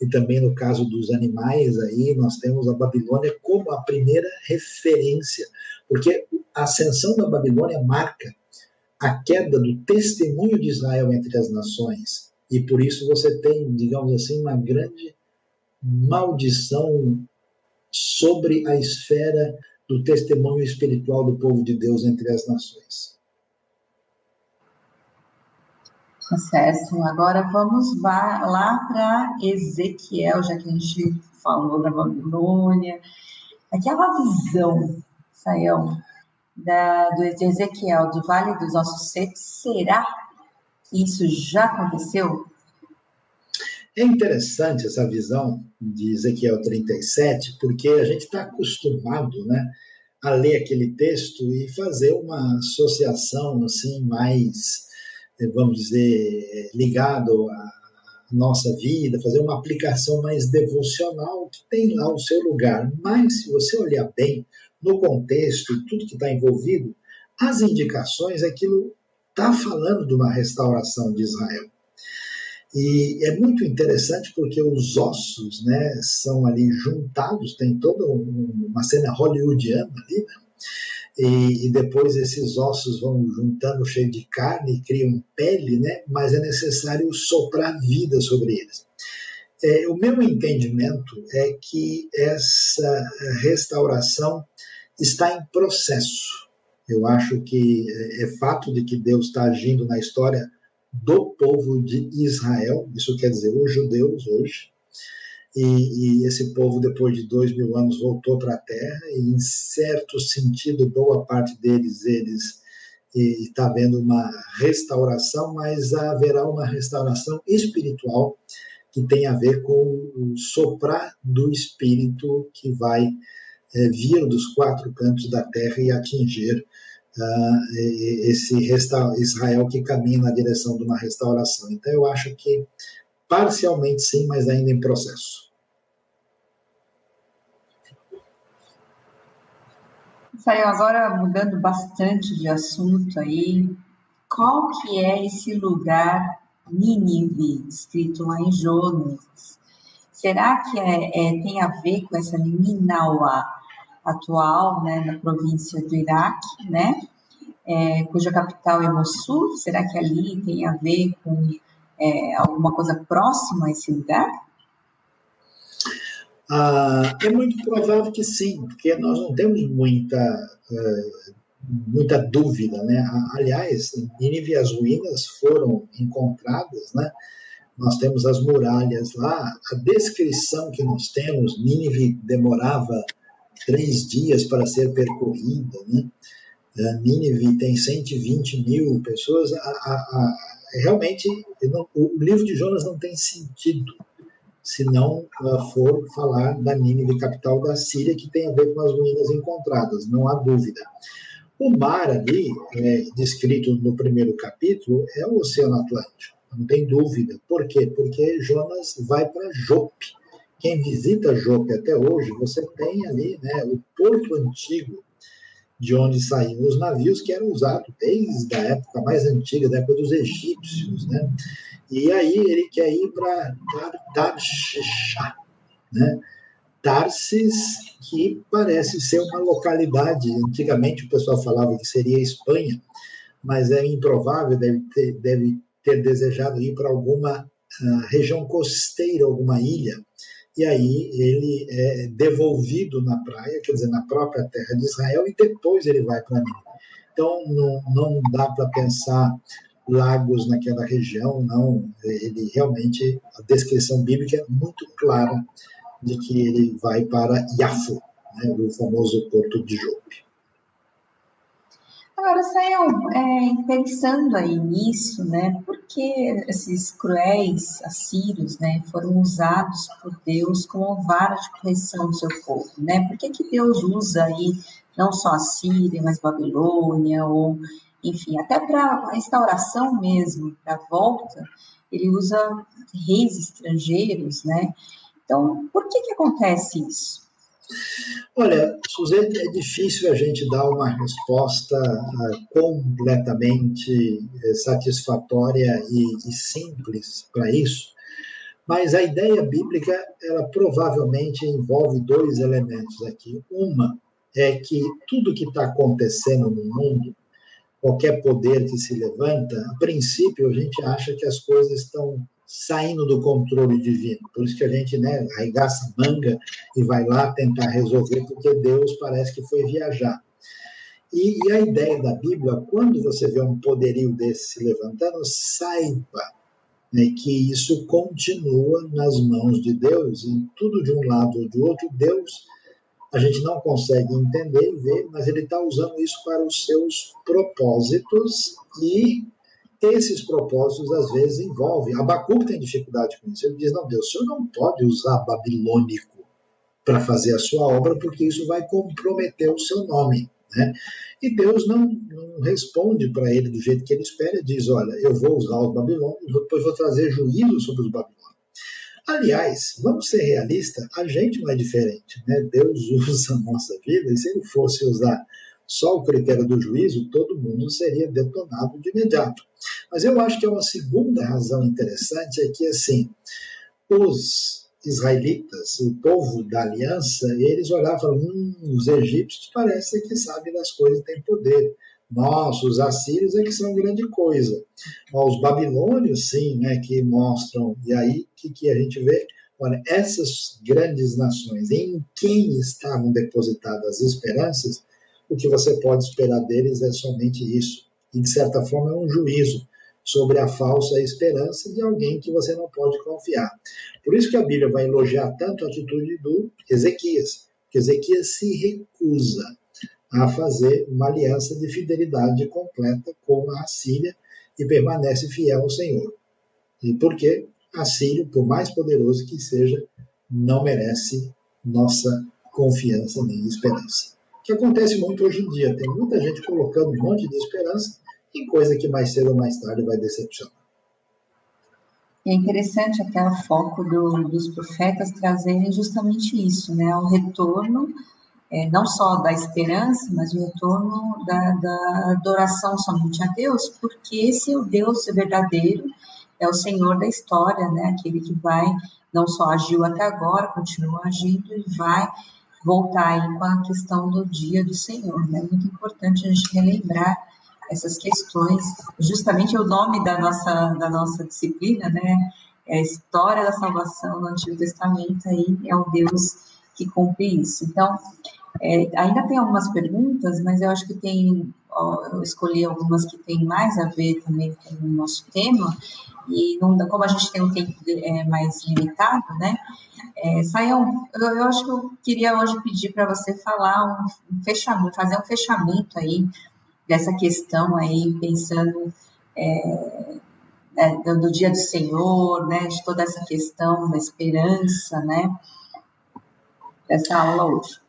E também no caso dos animais, aí nós temos a Babilônia como a primeira referência, porque a ascensão da Babilônia marca a queda do testemunho de Israel entre as nações, e por isso você tem, digamos assim, uma grande maldição sobre a esfera do testemunho espiritual do povo de Deus entre as nações. Sucesso. Agora vamos lá para Ezequiel, já que a gente falou da Babilônia. Aquela visão, Saião, da, do Ezequiel, do Vale dos Ossos Secos, será que isso já aconteceu? É interessante essa visão de Ezequiel 37, porque a gente está acostumado né, a ler aquele texto e fazer uma associação assim mais vamos dizer, ligado à nossa vida, fazer uma aplicação mais devocional que tem lá o seu lugar. Mas, se você olhar bem no contexto e tudo que está envolvido, as indicações, aquilo está falando de uma restauração de Israel. E é muito interessante porque os ossos né, são ali juntados, tem toda uma cena hollywoodiana ali, né? E, e, depois esses ossos vão juntando cheio de carne e criam pele, né? mas é necessário soprar vida sobre eles. É, o meu entendimento é que essa restauração está em processo. Eu acho que é, é fato de que Deus está agindo na história do povo de Israel, isso quer dizer os judeus hoje, e, e, esse povo, depois de dois mil anos, voltou para a Terra, e em certo sentido, boa parte deles, eles está havendo uma restauração, mas haverá uma restauração espiritual que tem a ver com o soprar do Espírito que vai é, vir dos quatro cantos da Terra e atingir uh, esse Israel que caminha na direção de uma restauração. Então, eu acho que parcialmente sim, mas ainda em processo. Saiu agora mudando bastante de assunto aí. Qual que é esse lugar Nínive, escrito lá em Jonas? Será que é, é, tem a ver com essa Ninawa atual, né, na província do Iraque, né, é, cuja capital é Mossul? Será que ali tem a ver com é, alguma coisa próxima a esse lugar? Ah, é muito provável que sim, porque nós não temos muita, uh, muita dúvida. Né? Aliás, Nínive e as ruínas foram encontradas, né? nós temos as muralhas lá, a descrição que nós temos, Nínive demorava três dias para ser percorrida, né? Uh, Nínive tem 120 mil pessoas, a, a, a, realmente não, o livro de Jonas não tem sentido se não uh, for falar da Nínive, capital da Síria, que tem a ver com as ruínas encontradas, não há dúvida. O mar ali, é, descrito no primeiro capítulo, é o Oceano Atlântico, não tem dúvida. Por quê? Porque Jonas vai para Jope. Quem visita Jope até hoje, você tem ali né, o porto antigo de onde saíam os navios, que era usado desde a época mais antiga, da época dos egípcios. Né? E aí ele quer ir para Tarshish, né? Tarsis, que parece ser uma localidade. Antigamente o pessoal falava que seria Espanha, mas é improvável, deve ter, deve ter desejado ir para alguma uh, região costeira, alguma ilha. E aí ele é devolvido na praia, quer dizer, na própria terra de Israel, e depois ele vai para Nínive. Então não, não dá para pensar lagos naquela região, não. Ele realmente, a descrição bíblica é muito clara de que ele vai para Yafo, né, o famoso porto de Jope. Agora, Sayão, é, pensando aí nisso, né, por que esses cruéis assírios né, foram usados por Deus como vara de correção do seu povo? Né? Por que, que Deus usa aí não só a Síria, mas Babilônia, ou enfim, até para a restauração mesmo, para a volta, ele usa reis estrangeiros, né? Então, por que, que acontece isso? Olha, Suzete, é difícil a gente dar uma resposta uh, completamente uh, satisfatória e, e simples para isso, mas a ideia bíblica, ela provavelmente envolve dois elementos aqui. Uma é que tudo que está acontecendo no mundo, qualquer poder que se levanta, a princípio a gente acha que as coisas estão saindo do controle divino. Por isso que a gente né, arregaça manga e vai lá tentar resolver, porque Deus parece que foi viajar. E, e, a ideia da Bíblia, quando você vê um poderio desse se levantando, saiba né, que isso continua nas mãos de Deus, em tudo de um lado ou de outro, Deus a gente não consegue entender e ver, mas ele está usando isso para os seus propósitos e esses propósitos às vezes envolvem. Abacuque tem dificuldade com isso. Ele diz: não, Deus, o senhor não pode usar babilônico para fazer a sua obra, porque isso vai comprometer o seu nome. Né? E Deus não, não responde para ele do jeito que ele espera, ele diz: olha, eu vou usar os babilônios, depois vou trazer juízo sobre os babilônios. Aliás, vamos ser realistas, a gente não é diferente. Né? Deus usa a nossa vida, e se ele fosse usar só o critério do juízo, todo mundo seria detonado de imediato. Mas eu acho que é uma segunda razão interessante é que, assim, os israelitas, o povo da aliança, eles olhavam hum, os egípcios parecem que sabem das coisas têm poder. Nós, os assírios, é que são grande coisa. Os babilônios, sim, né, que mostram. E aí, o que, que a gente vê? Olha, essas grandes nações, em quem estavam depositadas as esperanças, o que você pode esperar deles é somente isso. E, de certa forma, é um juízo sobre a falsa esperança de alguém que você não pode confiar. Por isso que a Bíblia vai elogiar tanto a atitude do Ezequias, que Ezequias se recusa a fazer uma aliança de fidelidade completa com a Síria e permanece fiel ao Senhor. E porque a Síria, por mais poderoso que seja, não merece nossa confiança nem esperança que acontece muito hoje em dia. Tem muita gente colocando um monte de esperança em coisa que mais cedo ou mais tarde vai decepcionar. É interessante até o foco do, dos profetas trazerem justamente isso, né? O retorno, é, não só da esperança, mas o retorno da, da adoração somente a Deus, porque esse é o Deus verdadeiro, é o Senhor da história, né? Aquele que vai, não só agiu até agora, continua agindo e vai voltar aí com a questão do dia do Senhor, né? Muito importante a gente relembrar essas questões. Justamente o nome da nossa da nossa disciplina, né? É a história da salvação no Antigo Testamento aí é o Deus que cumpre isso. Então, é, ainda tem algumas perguntas, mas eu acho que tem, ó, eu escolhi algumas que têm mais a ver também com o nosso tema, e não, como a gente tem um tempo é, mais limitado, né? É, eu, eu, acho que eu queria hoje pedir para você falar um, um, fechamento, fazer um fechamento aí dessa questão aí, pensando é, é, do, do, dia do Senhor, né, de toda essa questão da esperança, né, dessa aula hoje.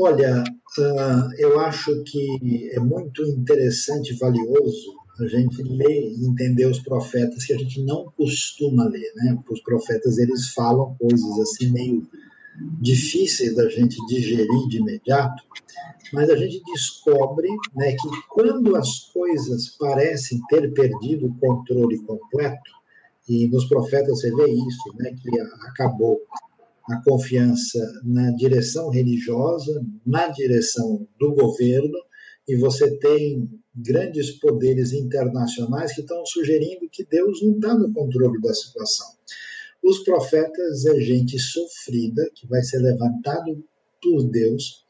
Olha, uh, eu acho que é muito interessante e valioso a gente ler e entender os profetas que a gente não costuma ler, né? Porque os profetas eles falam coisas assim meio difíceis da gente digerir de imediato, mas a gente descobre né, que quando as coisas parecem ter perdido o controle completo, e nos profetas você vê isso, né, que acabou a confiança na direção religiosa, na direção do governo, e você tem grandes poderes internacionais que estão sugerindo que Deus não está no controle da situação. Os profetas é gente sofrida que vai ser levantado por Deus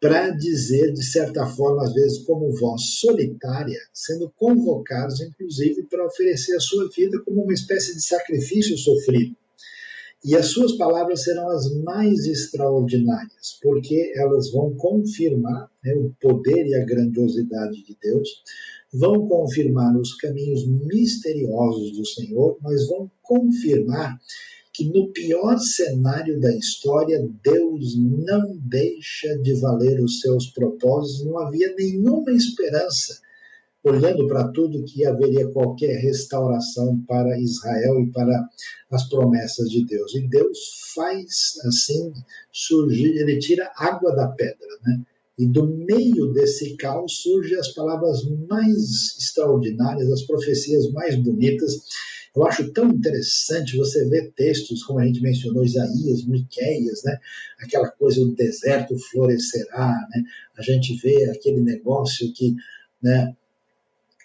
para dizer, de certa forma, às vezes como voz solitária, sendo convocados, inclusive, para oferecer a sua vida como uma espécie de sacrifício sofrido. E as suas palavras serão as mais extraordinárias, porque elas vão confirmar né, o poder e a grandiosidade de Deus, vão confirmar os caminhos misteriosos do Senhor, mas vão confirmar que no pior cenário da história, Deus não deixa de valer os seus propósitos, não havia nenhuma esperança, olhando para tudo, que haveria qualquer restauração para Israel e para as promessas de Deus. E Deus faz assim surgir, ele tira água da pedra, né? E do meio desse caos surgem as palavras mais extraordinárias, as profecias mais bonitas eu acho tão interessante você ver textos, como a gente mencionou, Isaías, Miqueias, né? aquela coisa do deserto florescerá, né? a gente vê aquele negócio que né,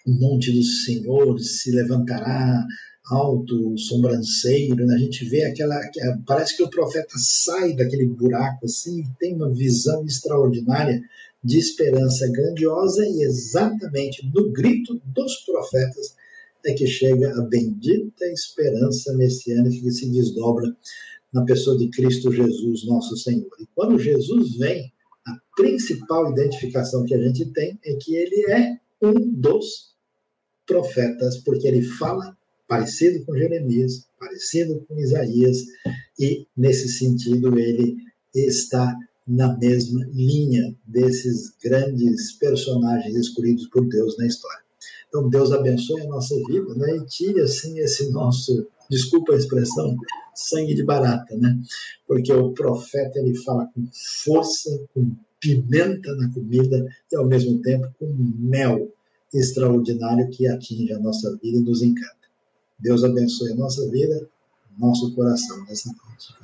o monte do Senhor se levantará alto, sobranceiro, né? a gente vê aquela. Parece que o profeta sai daquele buraco assim e tem uma visão extraordinária de esperança grandiosa, e exatamente no grito dos profetas é que chega a bendita esperança messiânica que se desdobra na pessoa de Cristo Jesus, nosso Senhor. E quando Jesus vem, a principal identificação que a gente tem é que ele é um dos profetas, porque ele fala parecido com Jeremias, parecido com Isaías, e nesse sentido ele está na mesma linha desses grandes personagens escolhidos por Deus na história. Então, Deus abençoe a nossa vida né? e tire assim esse nosso, desculpa a expressão, sangue de barata, né? Porque o profeta ele fala com força, com pimenta na comida e ao mesmo tempo com mel extraordinário que atinge a nossa vida e nos encanta. Deus abençoe a nossa vida, nosso coração nessa noite.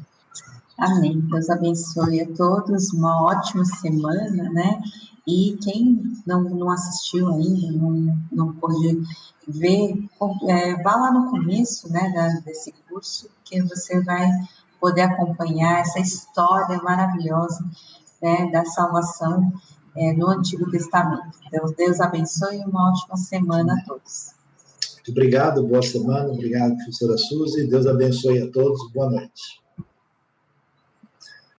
Amém. Deus abençoe a todos, uma ótima semana, né? E quem não, não assistiu ainda, não, não pôde ver, é, vá lá no começo né, da, desse curso, que você vai poder acompanhar essa história maravilhosa né, da salvação é, no Antigo Testamento. Então, Deus abençoe e uma ótima semana a todos. Muito obrigado, boa semana, obrigado, professora Suzy. Deus abençoe a todos, boa noite.